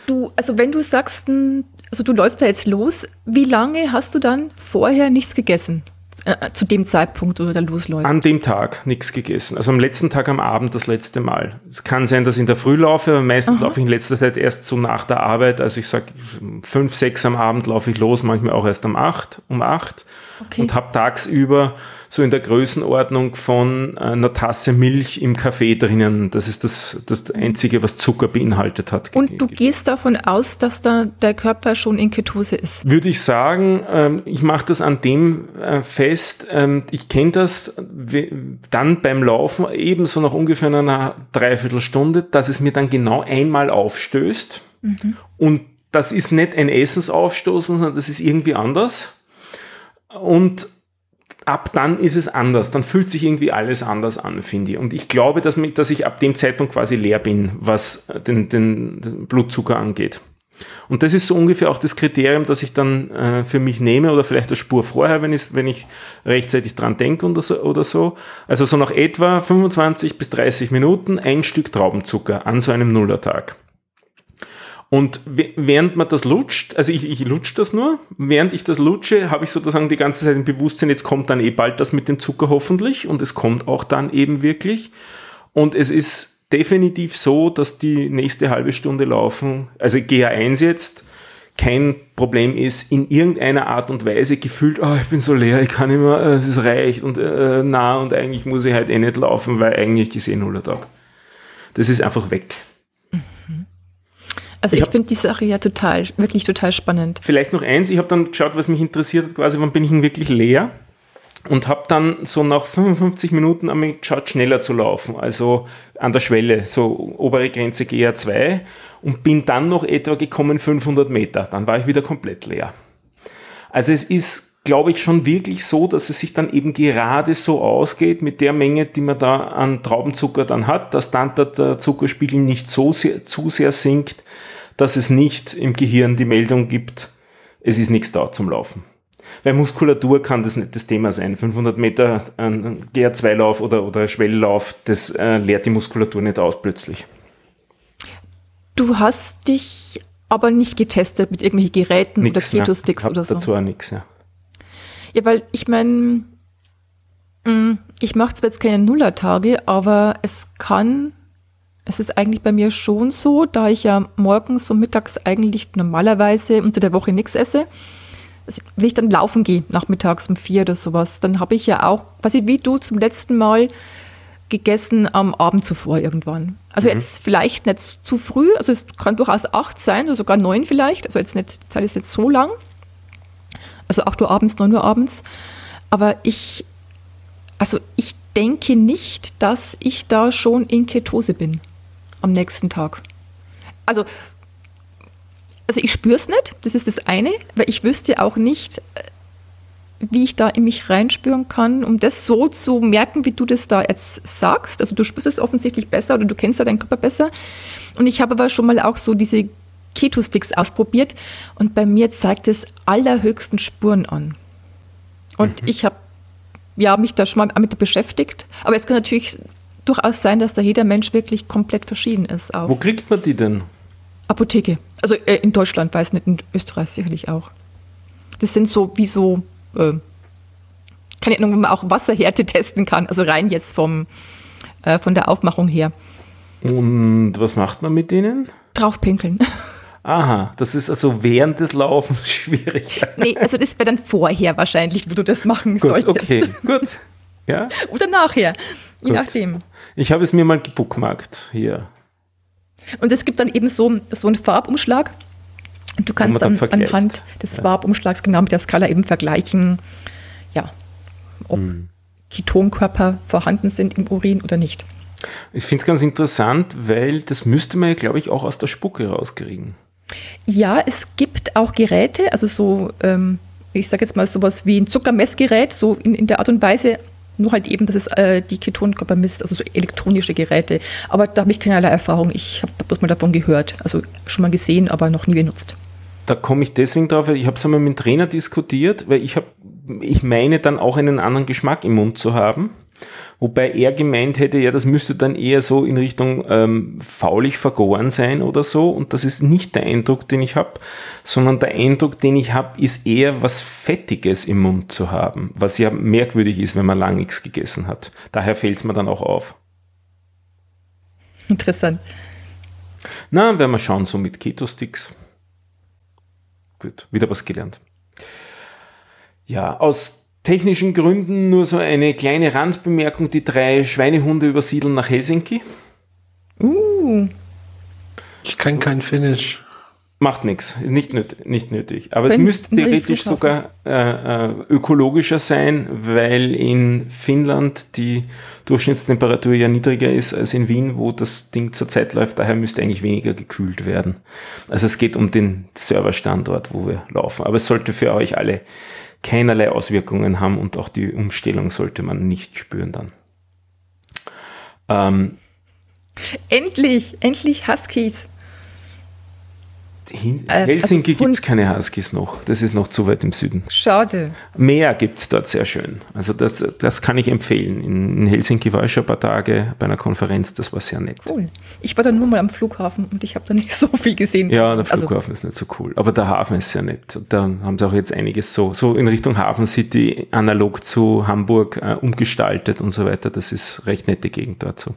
S3: Du, also wenn du sagst, also du läufst da jetzt los, wie lange hast du dann vorher nichts gegessen? Äh, zu dem Zeitpunkt, wo du da losläufst?
S2: An dem Tag nichts gegessen. Also am letzten Tag am Abend das letzte Mal. Es kann sein, dass ich in der Früh laufe, aber meistens Aha. laufe ich in letzter Zeit erst so nach der Arbeit. Also ich sage, fünf, sechs am Abend laufe ich los, manchmal auch erst um acht, um acht. Okay. Und habe tagsüber so in der Größenordnung von einer Tasse Milch im Kaffee drinnen. Das ist das, das Einzige, was Zucker beinhaltet hat.
S3: Und du gehst davon aus, dass da der Körper schon in Ketose ist?
S2: Würde ich sagen, ähm, ich mache das an dem äh, fest. Ähm, ich kenne das dann beim Laufen ebenso nach ungefähr einer Dreiviertelstunde, dass es mir dann genau einmal aufstößt. Mhm. Und das ist nicht ein Essensaufstoßen, sondern das ist irgendwie anders. Und ab dann ist es anders. Dann fühlt sich irgendwie alles anders an, finde ich. Und ich glaube, dass, mich, dass ich ab dem Zeitpunkt quasi leer bin, was den, den, den Blutzucker angeht. Und das ist so ungefähr auch das Kriterium, das ich dann äh, für mich nehme oder vielleicht eine Spur vorher, wenn ich, wenn ich rechtzeitig dran denke oder so, oder so. Also so nach etwa 25 bis 30 Minuten ein Stück Traubenzucker an so einem Nullertag. Und während man das lutscht, also ich, ich lutsche das nur, während ich das lutsche, habe ich sozusagen die ganze Zeit im Bewusstsein, jetzt kommt dann eh bald das mit dem Zucker hoffentlich und es kommt auch dann eben wirklich. Und es ist definitiv so, dass die nächste halbe Stunde laufen, also GA1 jetzt, kein Problem ist, in irgendeiner Art und Weise gefühlt, oh, ich bin so leer, ich kann immer, äh, es reicht und äh, na und eigentlich muss ich halt eh nicht laufen, weil eigentlich ist eh nuller Tag. Das ist einfach weg.
S3: Also ich, ich finde die Sache ja total, wirklich total spannend.
S2: Vielleicht noch eins, ich habe dann geschaut, was mich interessiert hat, quasi, wann bin ich denn wirklich leer? Und habe dann so nach 55 Minuten mich geschaut, schneller zu laufen, also an der Schwelle, so obere Grenze GA2 und bin dann noch etwa gekommen 500 Meter. Dann war ich wieder komplett leer. Also es ist, glaube ich, schon wirklich so, dass es sich dann eben gerade so ausgeht mit der Menge, die man da an Traubenzucker dann hat, dass dann der Zuckerspiegel nicht so sehr, zu sehr sinkt, dass es nicht im Gehirn die Meldung gibt, es ist nichts da zum Laufen. Weil Muskulatur kann das nicht das Thema sein. 500 Meter ein GR2-Lauf oder, oder Schwelllauf, das äh, leert die Muskulatur nicht aus plötzlich.
S3: Du hast dich aber nicht getestet mit irgendwelchen Geräten nix, oder Keto-Sticks oder so.
S2: dazu auch nichts, ja.
S3: Ja, weil ich meine, mm, ich mache zwar jetzt keine Nullertage, aber es kann, es ist eigentlich bei mir schon so, da ich ja morgens und mittags eigentlich normalerweise unter der Woche nichts esse, wenn ich dann laufen gehe, nachmittags um vier oder sowas, dann habe ich ja auch, weiß ich, wie du zum letzten Mal gegessen am Abend zuvor irgendwann. Also mhm. jetzt vielleicht nicht zu früh, also es kann durchaus acht sein oder sogar neun vielleicht, also jetzt nicht, die Zeit ist jetzt so lang. Also acht Uhr abends, neun Uhr abends. Aber ich, also ich denke nicht, dass ich da schon in Ketose bin am nächsten Tag. Also also ich spüre es nicht, das ist das eine, weil ich wüsste auch nicht, äh, wie ich da in mich reinspüren kann, um das so zu merken, wie du das da jetzt sagst. Also du spürst es offensichtlich besser oder du kennst ja deinen Körper besser. Und ich habe aber schon mal auch so diese Keto-Sticks ausprobiert und bei mir zeigt es allerhöchsten Spuren an. Und mhm. ich habe ja, mich da schon mal damit beschäftigt. Aber es kann natürlich durchaus sein, dass da jeder Mensch wirklich komplett verschieden ist.
S2: Auch. Wo kriegt man die denn?
S3: Apotheke. Also äh, in Deutschland, weiß nicht, in Österreich sicherlich auch. Das sind so wie so, äh, keine Ahnung, wo man auch Wasserhärte testen kann, also rein jetzt vom, äh, von der Aufmachung her.
S2: Und was macht man mit denen?
S3: Draufpinkeln.
S2: Aha, das ist also während des Laufens schwierig.
S3: nee, also das wäre dann vorher wahrscheinlich, wo du das machen
S2: gut,
S3: solltest.
S2: Okay, gut. Ja.
S3: Oder nachher, je gut. nachdem.
S2: Ich habe es mir mal gebookmarkt hier.
S3: Und es gibt dann eben so, so einen Farbumschlag. Und du kannst dann, dann anhand des ja. Farbumschlags genau mit der Skala eben vergleichen, ja, ob hm. Ketonkörper vorhanden sind im Urin oder nicht.
S2: Ich finde es ganz interessant, weil das müsste man ja, glaube ich, auch aus der Spucke rauskriegen.
S3: Ja, es gibt auch Geräte, also so, ähm, ich sage jetzt mal sowas wie ein Zuckermessgerät, so in, in der Art und Weise, nur halt eben, dass es äh, die Ketonkörper misst, also so elektronische Geräte. Aber da habe ich keinerlei Erfahrung. Ich habe bloß mal davon gehört. Also schon mal gesehen, aber noch nie benutzt.
S2: Da komme ich deswegen drauf, ich habe es einmal mit dem Trainer diskutiert, weil ich habe, ich meine dann auch einen anderen Geschmack im Mund zu haben. Wobei er gemeint hätte, ja, das müsste dann eher so in Richtung ähm, faulig vergoren sein oder so. Und das ist nicht der Eindruck, den ich habe, sondern der Eindruck, den ich habe, ist eher was Fettiges im Mund zu haben, was ja merkwürdig ist, wenn man lang nichts gegessen hat. Daher fällt es mir dann auch auf.
S3: Interessant.
S2: Na, werden wir schauen, so mit Keto-Sticks. Gut, wieder was gelernt. Ja, aus technischen Gründen nur so eine kleine Randbemerkung. Die drei Schweinehunde übersiedeln nach Helsinki.
S4: Uh. Ich kann kein Finnisch.
S2: Macht nichts, nicht, nöt nicht nötig. Aber Wenn, es müsste theoretisch sogar äh, äh, ökologischer sein, weil in Finnland die Durchschnittstemperatur ja niedriger ist als in Wien, wo das Ding zurzeit läuft. Daher müsste eigentlich weniger gekühlt werden. Also es geht um den Serverstandort, wo wir laufen. Aber es sollte für euch alle keinerlei Auswirkungen haben und auch die Umstellung sollte man nicht spüren dann.
S3: Ähm, endlich, endlich Huskies.
S2: In äh, Helsinki also gibt es keine Huskies noch. Das ist noch zu weit im Süden.
S3: Schade.
S2: Meer gibt es dort sehr schön. Also das, das kann ich empfehlen. In, Helsinki war ich schon ein paar Tage bei einer Konferenz. Das war sehr nett.
S3: Cool. Ich war da nur mal am Flughafen und ich habe da nicht so viel gesehen.
S2: Ja, der also Flughafen also, ist nicht so cool. Aber der Hafen ist sehr nett. Da haben sie auch jetzt einiges so, so in Richtung Hafen City analog zu Hamburg äh, umgestaltet und so weiter. Das ist recht nette Gegend dort so.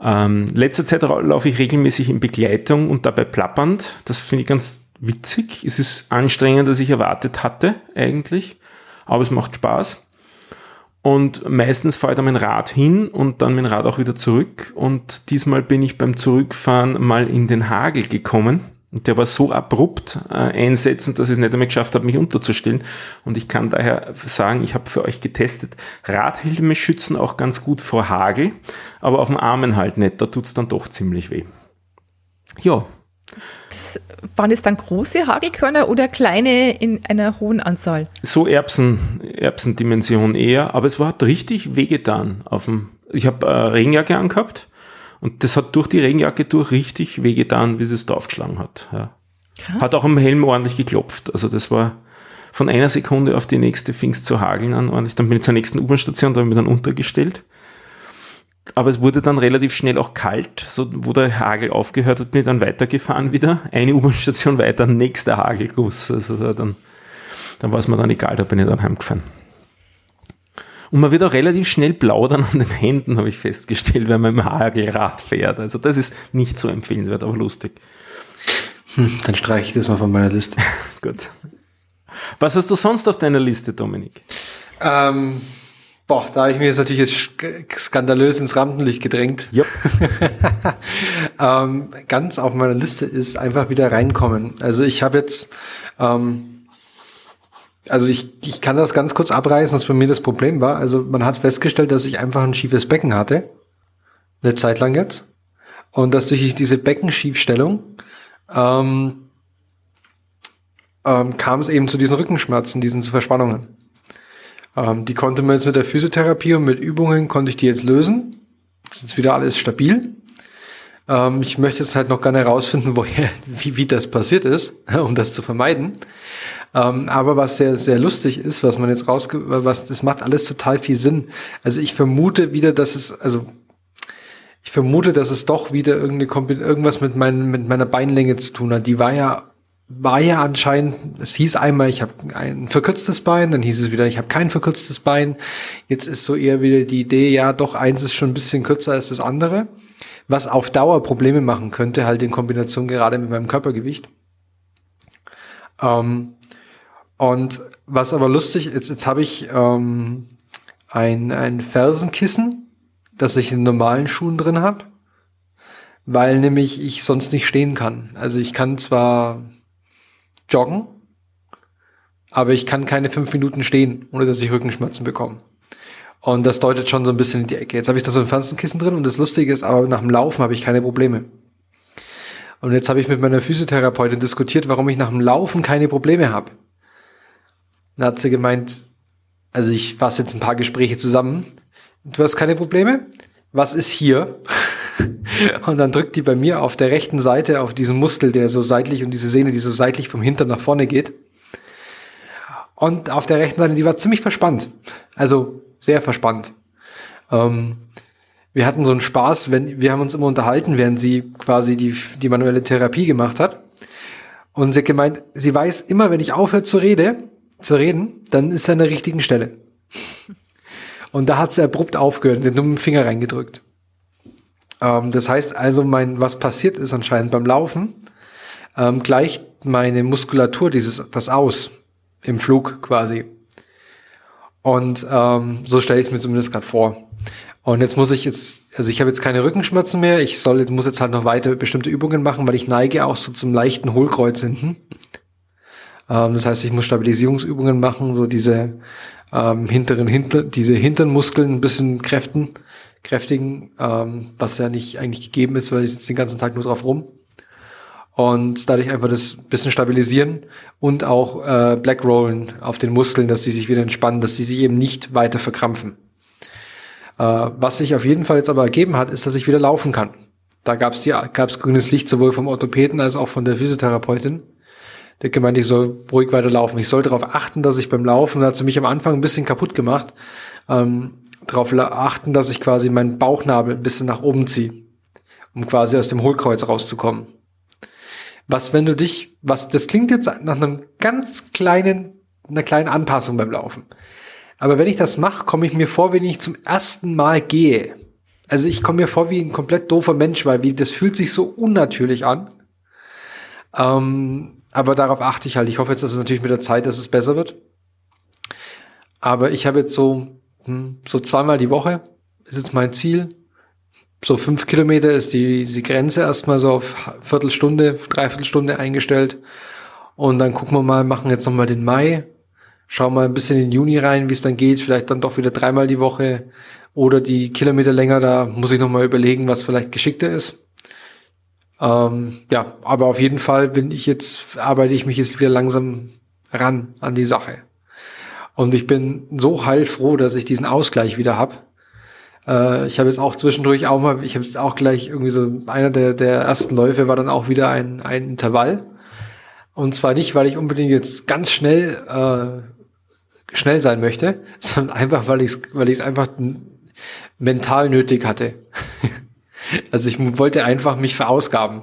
S2: Ähm, letzter Zeit laufe ich regelmäßig in Begleitung und dabei plappernd. Das finde ich ganz witzig. Es ist anstrengender, als ich erwartet hatte, eigentlich. Aber es macht Spaß. Und meistens fahre ich dann mein Rad hin und dann mein Rad auch wieder zurück. Und diesmal bin ich beim Zurückfahren mal in den Hagel gekommen. Und der war so abrupt äh, einsetzend, dass ich es nicht einmal geschafft habe, mich unterzustellen. Und ich kann daher sagen, ich habe für euch getestet, Radhelme schützen auch ganz gut vor Hagel, aber auf dem Armen halt nicht. Da tut es dann doch ziemlich weh. Ja.
S3: Das, waren es dann große Hagelkörner oder kleine in einer hohen Anzahl?
S2: So Erbsen, Erbsendimension eher, aber es war richtig wehgetan. Auf dem, ich habe äh, Regenjacke angehabt und das hat durch die Regenjacke durch richtig wehgetan, wie es draufgeschlagen hat. Ja. Hat auch am Helm ordentlich geklopft. Also das war von einer Sekunde auf die nächste fing es zu hageln an ordentlich. Dann bin ich zur nächsten U-Bahn-Station, da habe ich mich dann untergestellt. Aber es wurde dann relativ schnell auch kalt, so wo der Hagel aufgehört hat, bin ich dann weitergefahren wieder. Eine U-Bahn-Station weiter, nächster Hagelguss. Also dann, dann war es mir dann egal, da bin ich dann heimgefahren. Und man wird auch relativ schnell plaudern an den Händen, habe ich festgestellt, wenn man im Hagelrad fährt. Also das ist nicht so empfehlenswert, aber lustig.
S4: Hm, dann streiche ich das mal von meiner Liste.
S2: Gut. Was hast du sonst auf deiner Liste, Dominik?
S4: Ähm, boah, da habe ich mir jetzt natürlich jetzt skandalös ins Rampenlicht gedrängt.
S2: Yep.
S4: ähm, ganz auf meiner Liste ist einfach wieder reinkommen. Also ich habe jetzt ähm, also ich, ich kann das ganz kurz abreißen, was bei mir das Problem war. Also man hat festgestellt, dass ich einfach ein schiefes Becken hatte. Eine Zeit lang jetzt. Und dass durch diese Beckenschiefstellung ähm, ähm, kam es eben zu diesen Rückenschmerzen, diesen Verspannungen. Ähm, die konnte man jetzt mit der Physiotherapie und mit Übungen konnte ich die jetzt lösen. Ist jetzt wieder alles stabil. Ähm, ich möchte jetzt halt noch gerne herausfinden, woher, wie, wie das passiert ist, um das zu vermeiden. Ähm, aber was sehr, sehr lustig ist, was man jetzt rausge, was, das macht alles total viel Sinn. Also ich vermute wieder, dass es, also ich vermute, dass es doch wieder irgendeine, irgendwas mit, mein, mit meiner Beinlänge zu tun hat. Die war ja war ja anscheinend, es hieß einmal, ich habe ein verkürztes Bein, dann hieß es wieder, ich habe kein verkürztes Bein. Jetzt ist so eher wieder die Idee, ja, doch eins ist schon ein bisschen kürzer als das andere, was auf Dauer Probleme machen könnte, halt in Kombination gerade mit meinem Körpergewicht. Ähm, und was aber lustig ist, jetzt habe ich ähm, ein, ein Fersenkissen, das ich in normalen Schuhen drin habe, weil nämlich ich sonst nicht stehen kann. Also ich kann zwar joggen, aber ich kann keine fünf Minuten stehen, ohne dass ich Rückenschmerzen bekomme. Und das deutet schon so ein bisschen in die Ecke. Jetzt habe ich da so ein Fersenkissen drin und das Lustige ist, aber nach dem Laufen habe ich keine Probleme. Und jetzt habe ich mit meiner Physiotherapeutin diskutiert, warum ich nach dem Laufen keine Probleme habe. Dann hat sie gemeint, also ich fasse jetzt ein paar Gespräche zusammen. Du hast keine Probleme? Was ist hier? und dann drückt die bei mir auf der rechten Seite auf diesen Muskel, der so seitlich und diese Sehne, die so seitlich vom Hintern nach vorne geht. Und auf der rechten Seite, die war ziemlich verspannt. Also sehr verspannt. Ähm, wir hatten so einen Spaß, wenn wir haben uns immer unterhalten, während sie quasi die, die manuelle Therapie gemacht hat. Und sie hat gemeint, sie weiß immer, wenn ich aufhöre zu reden, zu reden, dann ist er an der richtigen Stelle. Und da hat sie abrupt aufgehört, den dummen Finger reingedrückt. Ähm, das heißt also, mein, was passiert ist anscheinend beim Laufen, ähm, gleicht meine Muskulatur dieses, das aus. Im Flug quasi. Und ähm, so stelle ich es mir zumindest gerade vor. Und jetzt muss ich jetzt, also ich habe jetzt keine Rückenschmerzen mehr. Ich soll, muss jetzt halt noch weiter bestimmte Übungen machen, weil ich neige auch so zum leichten Hohlkreuz hinten. Ähm, das heißt, ich muss Stabilisierungsübungen machen, so diese ähm, hinteren, hinter, diese hinteren Muskeln ein bisschen kräften, kräftigen, ähm, was ja nicht eigentlich gegeben ist, weil ich sitze den ganzen Tag nur drauf rum. Und dadurch einfach das bisschen stabilisieren und auch äh, Black Rollen auf den Muskeln, dass die sich wieder entspannen, dass die sich eben nicht weiter verkrampfen. Äh, was sich auf jeden Fall jetzt aber ergeben hat, ist, dass ich wieder laufen kann. Da gab es gab's grünes Licht sowohl vom Orthopäden als auch von der Physiotherapeutin. Der gemeint, ich soll ruhig weiterlaufen. Ich soll darauf achten, dass ich beim Laufen, da hat sie mich am Anfang ein bisschen kaputt gemacht, ähm, darauf achten, dass ich quasi meinen Bauchnabel ein bisschen nach oben ziehe, um quasi aus dem Hohlkreuz rauszukommen. Was, wenn du dich, was, das klingt jetzt nach einem ganz kleinen, einer kleinen Anpassung beim Laufen. Aber wenn ich das mache, komme ich mir vor, wenn ich zum ersten Mal gehe. Also ich komme mir vor wie ein komplett doofer Mensch, weil wie, das fühlt sich so unnatürlich an. Ähm, aber darauf achte ich halt. Ich hoffe jetzt, dass es natürlich mit der Zeit, dass es besser wird. Aber ich habe jetzt so, hm, so zweimal die Woche ist jetzt mein Ziel. So fünf Kilometer ist die, die Grenze erstmal so auf Viertelstunde, Dreiviertelstunde eingestellt. Und dann gucken wir mal, machen jetzt nochmal den Mai. Schauen mal ein bisschen in den Juni rein, wie es dann geht. Vielleicht dann doch wieder dreimal die Woche oder die Kilometer länger. Da muss ich nochmal überlegen, was vielleicht geschickter ist. Ähm, ja, aber auf jeden Fall bin ich jetzt, arbeite ich mich jetzt wieder langsam ran an die Sache. Und ich bin so heilfroh, dass ich diesen Ausgleich wieder hab. Äh, ich habe jetzt auch zwischendurch auch mal, ich habe jetzt auch gleich irgendwie so, einer der, der ersten Läufe war dann auch wieder ein, ein Intervall. Und zwar nicht, weil ich unbedingt jetzt ganz schnell äh, schnell sein möchte, sondern einfach, weil ich es weil ich's einfach mental nötig hatte. also ich wollte einfach mich verausgaben.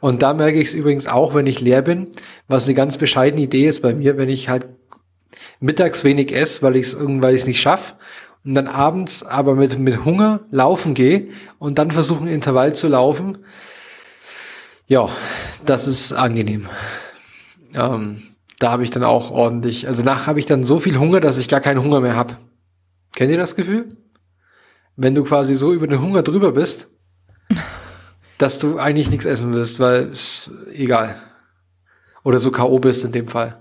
S4: Und da merke ich es übrigens auch, wenn ich leer bin, was eine ganz bescheidene Idee ist bei mir, wenn ich halt mittags wenig esse, weil ich es irgendwann nicht schaffe und dann abends aber mit, mit Hunger laufen gehe und dann versuchen, Intervall zu laufen. Ja, das ist angenehm. Ähm, da habe ich dann auch ordentlich, also nach habe ich dann so viel Hunger, dass ich gar keinen Hunger mehr habe. Kennt ihr das Gefühl? Wenn du quasi so über den Hunger drüber bist, dass du eigentlich nichts essen willst, weil es egal. Oder so K.O. bist in dem Fall.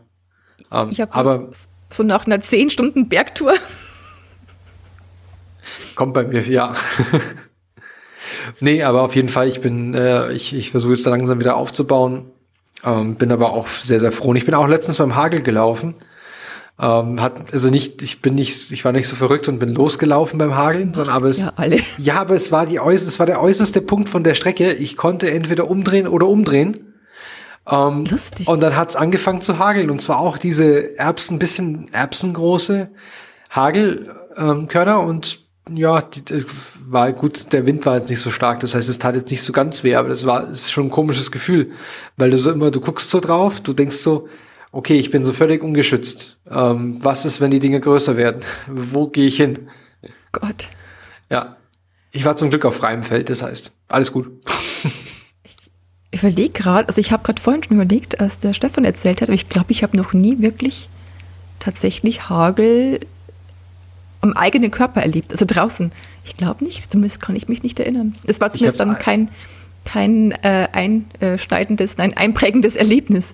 S3: Ähm, ich aber so nach einer 10 Stunden Bergtour.
S4: Kommt bei mir, ja. nee, aber auf jeden Fall, ich bin, äh, ich, ich versuche es da langsam wieder aufzubauen. Ähm, bin aber auch sehr, sehr froh. Und ich bin auch letztens beim Hagel gelaufen. Ähm, hat, also nicht, ich bin nicht, ich war nicht so verrückt und bin losgelaufen beim Hageln, sondern aber es,
S3: ja,
S4: ja, aber es war die äußerste, es war der äußerste Punkt von der Strecke. Ich konnte entweder umdrehen oder umdrehen. Ähm, Lustig. Und dann hat es angefangen zu hageln und zwar auch diese Erbsen, bisschen erbsengroße Hagelkörner ähm, und ja, die, war gut, der Wind war jetzt nicht so stark, das heißt, es tat jetzt nicht so ganz weh, aber das war ist schon ein komisches Gefühl, weil du so immer, du guckst so drauf, du denkst so, okay, ich bin so völlig ungeschützt. Ähm, was ist, wenn die Dinge größer werden? Wo gehe ich hin?
S3: Gott.
S4: Ja. Ich war zum Glück auf freiem Feld, das heißt, alles gut.
S3: ich überlege gerade, also ich habe gerade vorhin schon überlegt, als der Stefan erzählt hat, aber ich glaube, ich habe noch nie wirklich tatsächlich Hagel am eigenen Körper erlebt, also draußen. Ich glaube nicht, zumindest kann ich mich nicht erinnern. Es war zumindest dann kein, kein äh, einschneidendes, nein, einprägendes Erlebnis.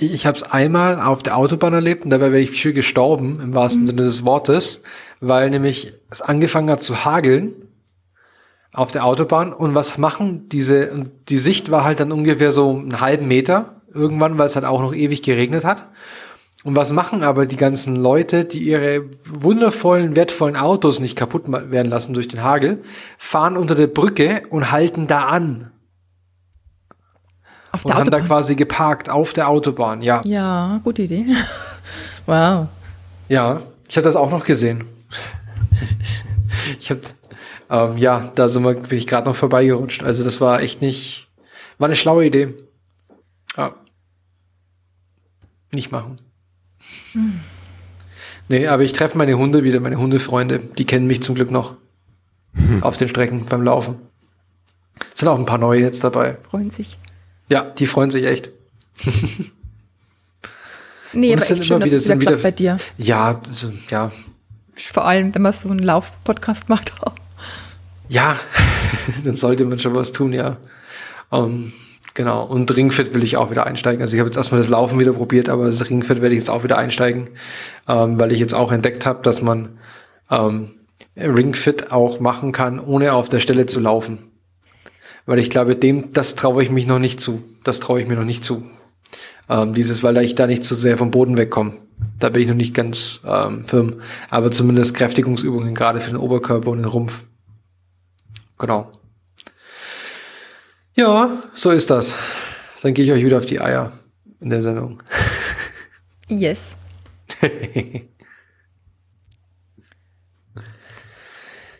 S4: Ich habe es einmal auf der Autobahn erlebt und dabei wäre ich viel gestorben, im wahrsten mhm. Sinne des Wortes, weil nämlich es angefangen hat zu hageln auf der Autobahn und was machen diese, die Sicht war halt dann ungefähr so einen halben Meter irgendwann, weil es halt auch noch ewig geregnet hat. Und was machen aber die ganzen Leute, die ihre wundervollen, wertvollen Autos nicht kaputt werden lassen durch den Hagel, fahren unter der Brücke und halten da an. Auf und haben da quasi geparkt auf der Autobahn, ja.
S3: Ja, gute Idee. wow.
S4: Ja, ich habe das auch noch gesehen. ich habe, ähm, ja, da sind wir, bin ich gerade noch vorbeigerutscht. Also das war echt nicht, war eine schlaue Idee. Ja. Nicht machen. Hm. Nee, aber ich treffe meine Hunde wieder, meine Hundefreunde. Die kennen mich zum Glück noch. Hm. Auf den Strecken beim Laufen. Es sind auch ein paar neue jetzt dabei.
S3: Freuen sich.
S4: Ja, die freuen sich echt.
S3: nee, aber echt schön, wieder, sind wieder bei dir.
S4: Ja, ja.
S3: Vor allem, wenn man so einen Lauf-Podcast macht.
S4: ja, dann sollte man schon was tun, ja. Um, ähm, Genau. Und Ringfit will ich auch wieder einsteigen. Also ich habe jetzt erstmal das Laufen wieder probiert, aber das Ringfit werde ich jetzt auch wieder einsteigen, ähm, weil ich jetzt auch entdeckt habe, dass man ähm, Ringfit auch machen kann, ohne auf der Stelle zu laufen. Weil ich glaube, dem, das traue ich mich noch nicht zu. Das traue ich mir noch nicht zu. Ähm, dieses, weil ich da nicht zu sehr vom Boden wegkomme. Da bin ich noch nicht ganz ähm, firm. Aber zumindest Kräftigungsübungen gerade für den Oberkörper und den Rumpf. Genau. Ja, so ist das. Dann gehe ich euch wieder auf die Eier in der Sendung.
S3: Yes.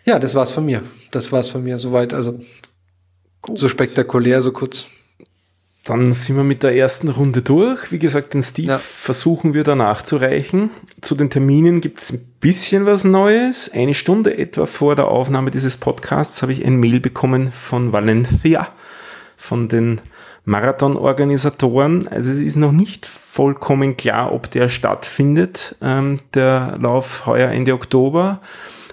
S4: ja, das war's von mir. Das war's von mir soweit. Also Gut. so spektakulär, so kurz.
S2: Dann sind wir mit der ersten Runde durch. Wie gesagt, den Steve ja. versuchen wir da nachzureichen. Zu den Terminen gibt es ein bisschen was Neues. Eine Stunde etwa vor der Aufnahme dieses Podcasts habe ich ein Mail bekommen von Valencia von den Marathonorganisatoren. Also es ist noch nicht vollkommen klar, ob der stattfindet, ähm, der Lauf heuer Ende Oktober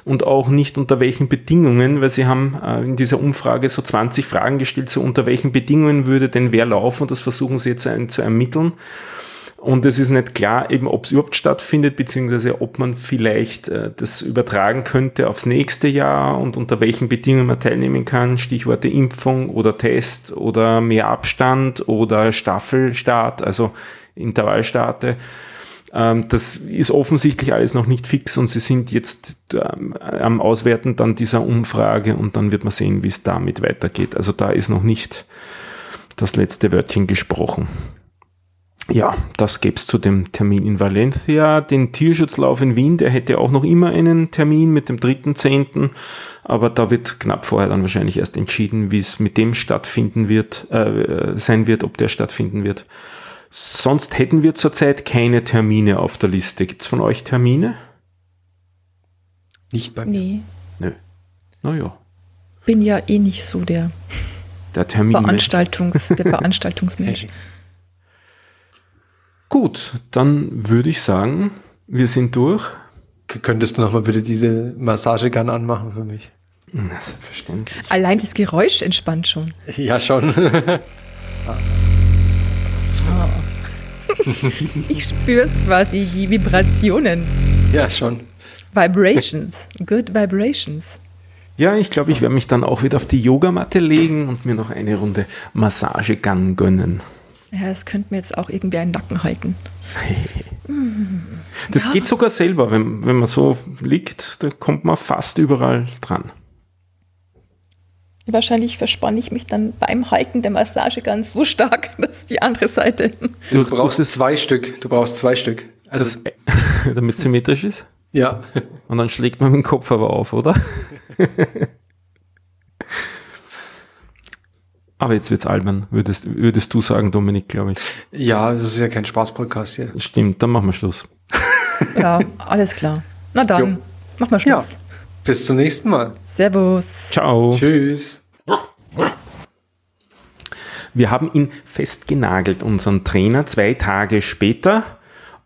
S2: und auch nicht unter welchen Bedingungen, weil sie haben äh, in dieser Umfrage so 20 Fragen gestellt, so unter welchen Bedingungen würde denn wer laufen und das versuchen sie jetzt ein, zu ermitteln. Und es ist nicht klar, eben ob es überhaupt stattfindet, beziehungsweise ob man vielleicht äh, das übertragen könnte aufs nächste Jahr und unter welchen Bedingungen man teilnehmen kann. Stichworte Impfung oder Test oder mehr Abstand oder Staffelstart, also Intervallstarte. Ähm, das ist offensichtlich alles noch nicht fix und sie sind jetzt ähm, am Auswerten dann dieser Umfrage und dann wird man sehen, wie es damit weitergeht. Also da ist noch nicht das letzte Wörtchen gesprochen. Ja, das gäbe es zu dem Termin in Valencia. Den Tierschutzlauf in Wien, der hätte auch noch immer einen Termin mit dem 3.10., aber da wird knapp vorher dann wahrscheinlich erst entschieden, wie es mit dem stattfinden wird, äh, sein wird, ob der stattfinden wird. Sonst hätten wir zurzeit keine Termine auf der Liste. Gibt es von euch Termine?
S4: Nicht bei mir.
S3: Nee.
S2: Nö. Naja.
S3: Bin ja eh nicht so der,
S2: Der Termin.
S3: Veranstaltungs, der Veranstaltungsmensch.
S2: Gut, dann würde ich sagen, wir sind durch.
S4: K- Könntest du noch mal bitte diese Massagegun anmachen für mich?
S2: Na, selbstverständlich.
S3: Allein das Geräusch entspannt schon.
S4: Ja, schon.
S3: Ich spüre es quasi, die Vibrationen.
S4: ja, schon.
S3: Vibrations. Good Vibrations.
S2: Ja, ich glaube, ich werde mich dann auch wieder auf die Yogamatte legen und mir noch eine Runde Massagegun gönnen.
S3: Ja, es könnte mir jetzt auch irgendwie einen Nacken halten.
S2: Das
S3: Ja.
S2: geht sogar selber, wenn, wenn man so liegt, da kommt man fast überall dran.
S3: Wahrscheinlich verspanne ich mich dann beim Halten der Massage ganz so stark, dass die andere Seite.
S4: Du brauchst zwei Stück. Du brauchst zwei Stück. Also,
S2: Damit es symmetrisch ist.
S4: ja.
S2: Und dann schlägt man mit dem Kopf aber auf, oder? Aber jetzt wird's albern, würdest, würdest du sagen, Dominik, glaube ich.
S4: Ja, das ist ja kein Spaß-Podcast hier.
S2: Stimmt, dann machen wir Schluss.
S3: Ja, alles klar. Na dann,
S4: Jo.
S3: mach mal
S4: Ja.
S3: Schluss.
S4: Bis zum nächsten Mal.
S3: Servus.
S2: Ciao.
S4: Tschüss.
S2: Wir haben ihn festgenagelt, unseren Trainer, zwei Tage später.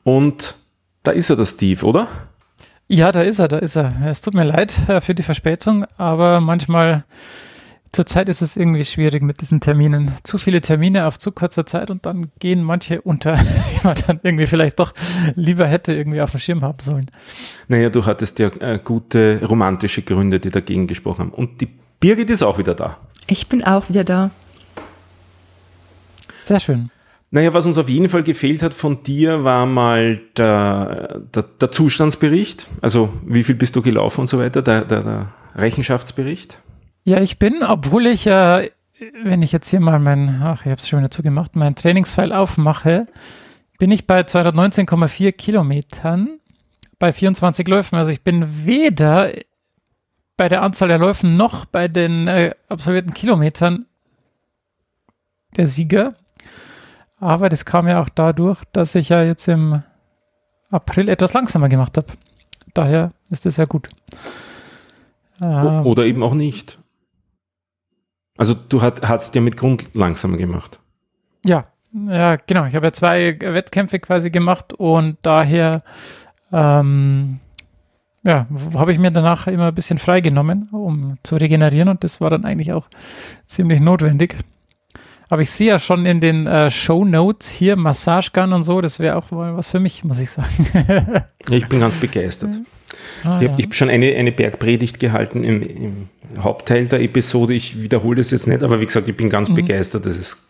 S2: Und da ist er, der Steve, oder?
S5: Ja, da ist er, da ist er. Es tut mir leid äh, für die Verspätung, aber manchmal, zurzeit ist es irgendwie schwierig mit diesen Terminen. Zu viele Termine auf zu kurzer Zeit und dann gehen manche unter, die man dann irgendwie vielleicht doch lieber hätte irgendwie auf dem Schirm haben sollen.
S2: Naja, du hattest ja äh, gute romantische Gründe, die dagegen gesprochen haben. Und die Birgit ist auch wieder da.
S3: Ich bin auch wieder da.
S5: Sehr schön.
S2: Naja, was uns auf jeden Fall gefehlt hat von dir, war mal der, der, der Zustandsbericht. Also wie viel bist du gelaufen und so weiter, der, der, der Rechenschaftsbericht.
S5: Ja, ich bin, obwohl ich, äh, wenn ich jetzt hier mal mein, ach, ich habe es schon wieder zugemacht, mein Trainingsfile aufmache, bin ich bei 219,4 Kilometern bei 24 Läufen. Also ich bin weder bei der Anzahl der Läufen noch bei den äh, absolvierten Kilometern der Sieger. Aber das kam ja auch dadurch, dass ich ja jetzt im April etwas langsamer gemacht habe. Daher ist das ja gut. Ähm,
S2: Oder eben auch nicht. Also du hat, hast ja mit Grund langsamer gemacht.
S5: Ja, ja, genau. Ich habe ja zwei Wettkämpfe quasi gemacht und daher ähm, ja, habe ich mir danach immer ein bisschen freigenommen, um zu regenerieren und das war dann eigentlich auch ziemlich notwendig. Aber ich sehe ja schon in den äh, Show Notes hier Massagegun und so, das wäre auch was für mich, muss ich sagen.
S2: Ich bin ganz begeistert.
S5: Ah,
S2: Ich
S5: ja.
S2: habe hab schon eine, eine Bergpredigt gehalten im, im Hauptteil der Episode. Ich wiederhole das jetzt nicht, aber wie gesagt, ich bin
S5: Mhm.
S2: ganz begeistert. Das ist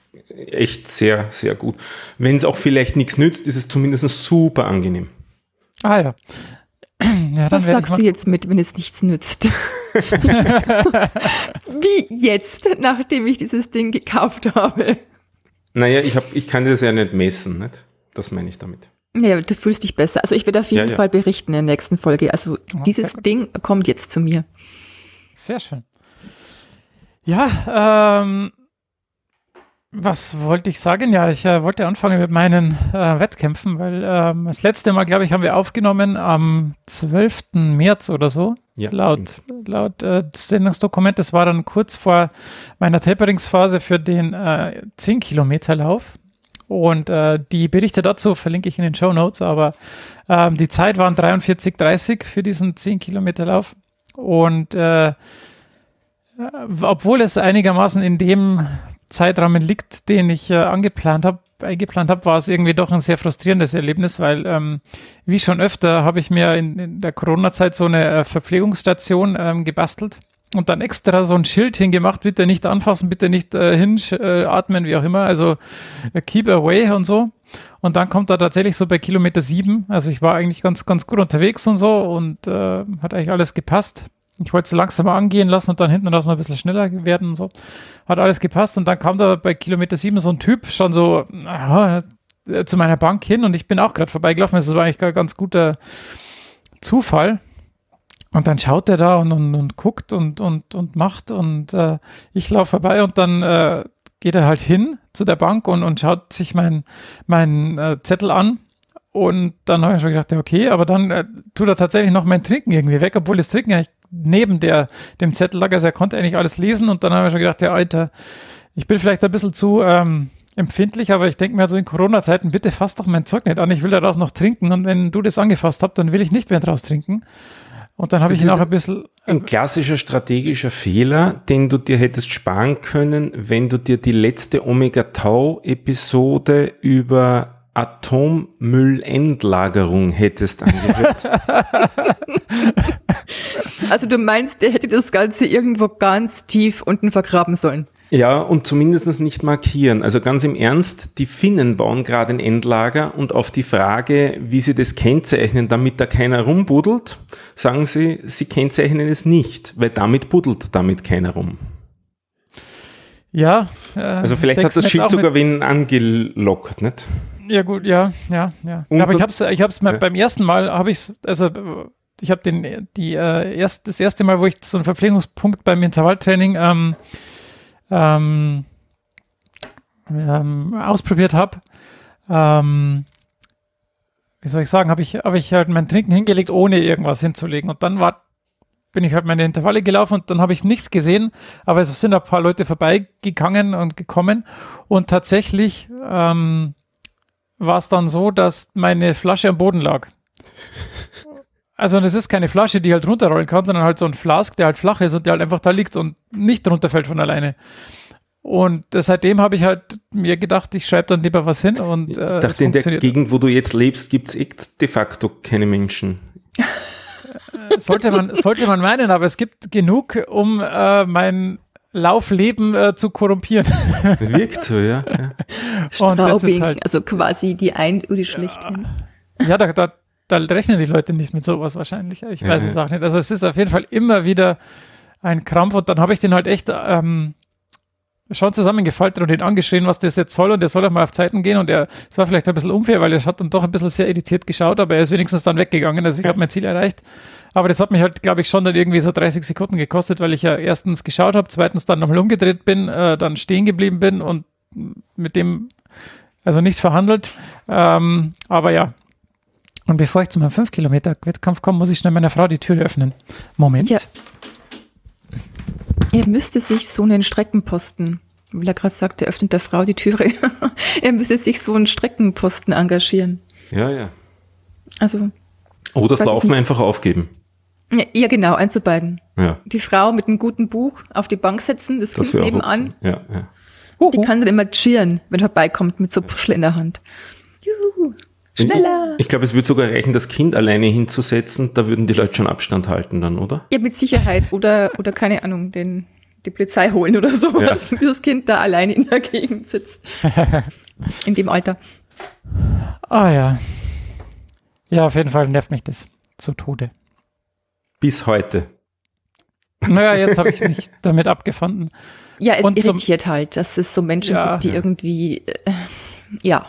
S2: echt sehr, sehr gut. Wenn es auch vielleicht nichts nützt, ist es zumindest super angenehm.
S5: ah ja. ja dann
S3: Was sagst du jetzt mit, wenn es nichts nützt? Wie jetzt, nachdem ich dieses Ding gekauft habe?
S2: Naja, ich, hab, ich kann das ja nicht messen. Nicht? Das meine ich damit.
S3: Ja, du fühlst dich besser. Also ich werde auf jeden
S2: Ja, ja.
S3: Fall berichten in der nächsten Folge. Also
S5: Ja,
S3: dieses. Ding kommt jetzt zu mir.
S5: Sehr schön. Ja, ähm, was wollte ich sagen? Ja, ich äh, wollte anfangen mit meinen äh, Wettkämpfen, weil ähm, das letzte Mal, glaube ich, haben wir aufgenommen am 12. März oder so.
S2: Ja,
S5: laut laut äh, Sendungsdokument. Das war dann kurz vor meiner Taperingsphase für den äh, 10-Kilometer-Lauf. Und äh, die Berichte dazu verlinke ich in den Show Notes, aber ähm, die Zeit waren 43,30 für diesen 10-Kilometer-Lauf. Und äh, obwohl es einigermaßen in dem Zeitrahmen liegt, den ich äh, angeplant habe, eingeplant habe, war es irgendwie doch ein sehr frustrierendes Erlebnis, weil ähm, wie schon öfter habe ich mir in, in der Corona-Zeit so eine äh, Verpflegungsstation ähm, gebastelt und dann extra so ein Schild hingemacht, bitte nicht anfassen, bitte nicht äh, hinatmen, wie auch immer, also äh, keep away und so. Und dann kommt er tatsächlich so bei Kilometer sieben, also ich war eigentlich ganz, ganz gut unterwegs und so und äh, hat eigentlich alles gepasst. Ich wollte es langsamer angehen lassen und dann hinten noch ein bisschen schneller werden und so. Hat alles gepasst und dann kam da bei Kilometer sieben so ein Typ, schon so, äh, zu meiner Bank hin und ich bin auch gerade vorbeigelaufen. Das war eigentlich ein ganz guter Zufall. Und dann schaut er da und, und, und guckt und, und, und macht und äh, ich laufe vorbei und dann äh, geht er halt hin zu der Bank und, und schaut sich meinen mein, äh, Zettel an. Und dann habe ich schon gedacht, ja, okay, aber dann äh, tut er tatsächlich noch mein Trinken irgendwie weg, obwohl das Trinken eigentlich neben der, dem Zettel lag. Also er konnte eigentlich alles lesen und dann habe ich schon gedacht, ja, Alter, ich bin vielleicht ein bisschen zu ähm, empfindlich, aber ich denke mir so in Corona-Zeiten, bitte fass doch mein Zeug nicht an, ich will daraus noch trinken und wenn du das angefasst hast, dann will ich nicht mehr daraus trinken. Und dann habe ich ihn auch ein bisschen.
S2: Ein klassischer strategischer Fehler, den du dir hättest sparen können, wenn du dir die letzte Omega-Tau-Episode über Atommüllendlagerung hättest angehört.
S3: also du meinst, der hätte das Ganze irgendwo ganz tief unten vergraben sollen?
S2: Ja, und zumindest nicht markieren. Also ganz im Ernst, die Finnen bauen gerade ein Endlager und auf die Frage, wie sie das kennzeichnen, damit da keiner rumbuddelt, sagen sie, sie kennzeichnen es nicht, weil damit buddelt damit keiner rum.
S5: Ja.
S2: Äh, also vielleicht hat das Schild sogar wen angelockt, nicht?
S5: Ja gut, ja, ja, ja. ja aber ich habe es, ich habe es ja. beim ersten Mal habe ich also ich habe den die äh, erst das erste Mal, wo ich so einen Verpflegungspunkt beim Intervalltraining ähm, ähm, ähm, ausprobiert habe, ähm, wie soll ich sagen, habe ich, hab ich halt mein Trinken hingelegt, ohne irgendwas hinzulegen. Und dann war, bin ich halt meine Intervalle gelaufen und dann habe ich nichts gesehen, aber es sind ein paar Leute vorbeigegangen und gekommen. Und tatsächlich ähm, war es dann so, dass meine Flasche am Boden lag. Also das ist keine Flasche, die halt runterrollen kann, sondern halt so ein Flask, der halt flach ist und der halt einfach da liegt und nicht runterfällt von alleine. Und seitdem habe ich halt mir gedacht, ich schreibe dann lieber was hin. Und,
S2: äh, ich dachte, in der Gegend, wo du jetzt lebst, gibt es eh de facto keine Menschen.
S5: sollte, man, sollte man meinen, aber es gibt genug, um äh, mein Laufleben äh, zu korrumpieren.
S2: Wirkt so, ja. ja.
S3: Und das ist halt, also quasi die Einöde schlechthin.
S5: Ja, da, da, da rechnen die Leute nicht mit sowas wahrscheinlich. Ich weiß ja, es auch nicht. Also es ist auf jeden Fall immer wieder ein Krampf und dann habe ich den halt echt ähm, schon zusammengefaltet und ihn angeschrien, was das jetzt soll und der soll auch mal auf Zeiten gehen und er, es war vielleicht ein bisschen unfair, weil er hat dann doch ein bisschen sehr irritiert geschaut, aber er ist wenigstens dann weggegangen, also ich habe mein Ziel erreicht. Aber das hat mich halt, glaube ich, schon dann irgendwie so 30 Sekunden gekostet, weil ich ja erstens geschaut habe, zweitens dann nochmal umgedreht bin, äh, dann stehen geblieben bin und mit dem also nicht verhandelt. Ähm, aber ja. Und bevor ich zu meinem 5 Kilometer Wettkampf komme, muss ich schnell meiner Frau die Tür öffnen. Moment. Ja.
S3: Er müsste sich so einen Streckenposten, weil er gerade sagte, öffnet der Frau die Türe. er müsste sich so einen Streckenposten engagieren.
S2: Ja, ja.
S3: Also.
S2: Oder das Laufen einfach aufgeben.
S3: Ja, ja, genau, eins zu beiden.
S2: Ja.
S3: Die Frau mit einem guten Buch auf die Bank setzen, das, das Kind nebenan.
S2: Ja, ja.
S3: Die kann dann immer cheeren, wenn er vorbeikommt mit so Puschel in der Hand. Schneller!
S2: Ich, ich glaube, es würde sogar reichen, das Kind alleine hinzusetzen. Da würden die Leute schon Abstand halten dann, oder?
S3: Ja, mit Sicherheit. Oder, oder keine Ahnung, den, die Polizei holen oder so, ja. dass dieses Kind da alleine in der Gegend sitzt. in dem Alter.
S5: Ah ja. Ja, auf jeden Fall nervt mich das zu Tode.
S2: Bis heute.
S5: Naja, jetzt habe ich mich damit abgefunden.
S3: Ja, es Und irritiert halt, dass es so Menschen ja, gibt, die ja. irgendwie, äh, ja.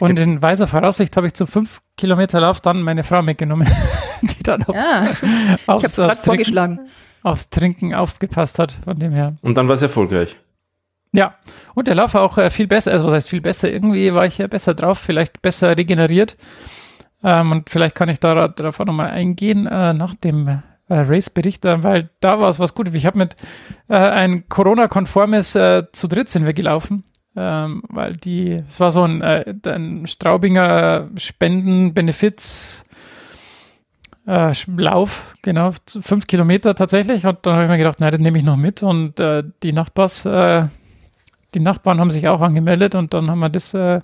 S5: Und Jetzt. in weiser Voraussicht habe ich zum 5 Kilometer Lauf dann meine Frau mitgenommen, die dann aufs,
S3: ja, aufs, aufs, Trinken,
S5: aufs Trinken aufgepasst hat, von dem her.
S2: Und dann war es erfolgreich.
S5: Ja, und der Lauf war auch äh, viel besser, also was heißt viel besser, irgendwie war ich ja besser drauf, vielleicht besser regeneriert. Ähm, und vielleicht kann ich da, darauf auch nochmal eingehen, äh, nach dem äh, Race-Bericht, äh, weil da war es was Gutes. Ich habe mit äh, ein Corona-konformes äh, zu dritt sind wir gelaufen ähm, weil die, es war so ein, äh, ein Straubinger Spenden-Benefiz- äh, Lauf, genau, fünf Kilometer tatsächlich. Und dann habe ich mir gedacht, nein, den nehme ich noch mit. Und äh, die Nachbars, äh, die Nachbarn haben sich auch angemeldet und dann haben wir das äh,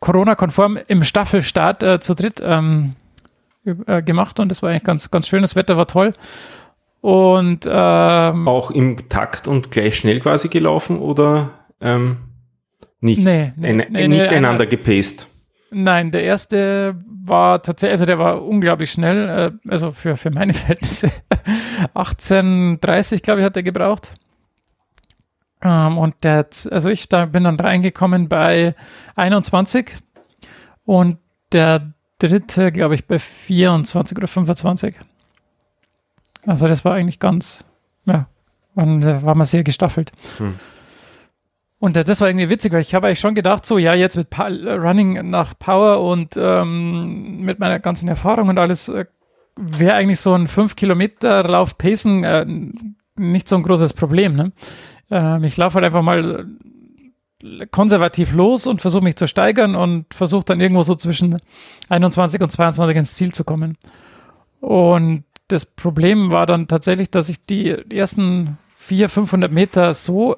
S5: Corona-konform im Staffelstart äh, zu dritt ähm, äh, gemacht und das war eigentlich ganz, ganz schön. Das Wetter war toll. Und ähm,
S2: auch im Takt und gleich schnell quasi gelaufen oder ähm nicht, nee, nee, ein, nee, nicht einander gepaced.
S5: Nein, der erste war tatsächlich, also der war unglaublich schnell, äh, also für, für meine Verhältnisse. 18,30 glaube ich hat er gebraucht. Ähm, und der, also ich da bin dann reingekommen bei 21 und der dritte, glaube ich, bei 24 oder 25. Also das war eigentlich ganz, ja, da war man sehr gestaffelt. Hm. Und äh, das war irgendwie witzig, weil ich habe eigentlich schon gedacht, so ja, jetzt mit pa Running nach Power und ähm, mit meiner ganzen Erfahrung und alles äh, wäre eigentlich so ein 5 Kilometer Lauf Pacen äh, nicht so ein großes Problem. Ne? Ähm, ich laufe halt einfach mal konservativ los und versuche mich zu steigern und versuche dann irgendwo so zwischen 21 und 22 ins Ziel zu kommen. Und das Problem war dann tatsächlich, dass ich die ersten 400, 500 Meter so,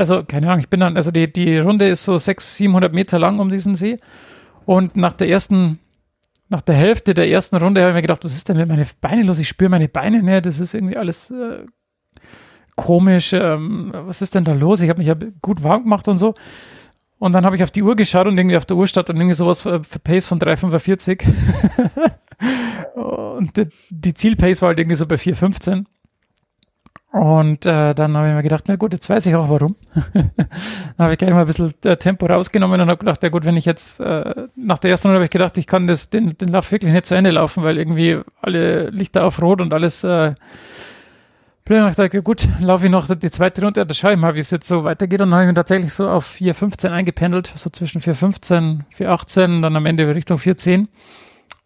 S5: also keine Ahnung, ich bin dann, also die, die Runde ist so 600, 700 Meter lang um diesen See. Und nach der ersten, nach der Hälfte der ersten Runde habe ich mir gedacht, was ist denn mit meinen Beinen los? Ich spüre meine Beine nicht, das ist irgendwie alles äh, komisch. Ähm, was ist denn da los? Ich habe mich ja gut warm gemacht und so. Und dann habe ich auf die Uhr geschaut und irgendwie auf der Uhr stand dann irgendwie sowas für, für Pace von 3,45. und die, die Zielpace war halt irgendwie so bei 4,15. Und äh, dann habe ich mir gedacht, na gut, jetzt weiß ich auch warum. dann habe ich gleich mal ein bisschen äh, Tempo rausgenommen und habe gedacht, ja gut, wenn ich jetzt, äh, nach der ersten Runde habe ich gedacht, ich kann das, den, den Lauf wirklich nicht zu Ende laufen, weil irgendwie alle Lichter auf Rot und alles äh, blöd. Ich dachte, gut, laufe ich noch die zweite Runde, da schaue ich mal, wie es jetzt so weitergeht. Und dann habe ich mich tatsächlich so auf 4,15 eingependelt, so zwischen 4,15, 4,18, dann am Ende Richtung 4,10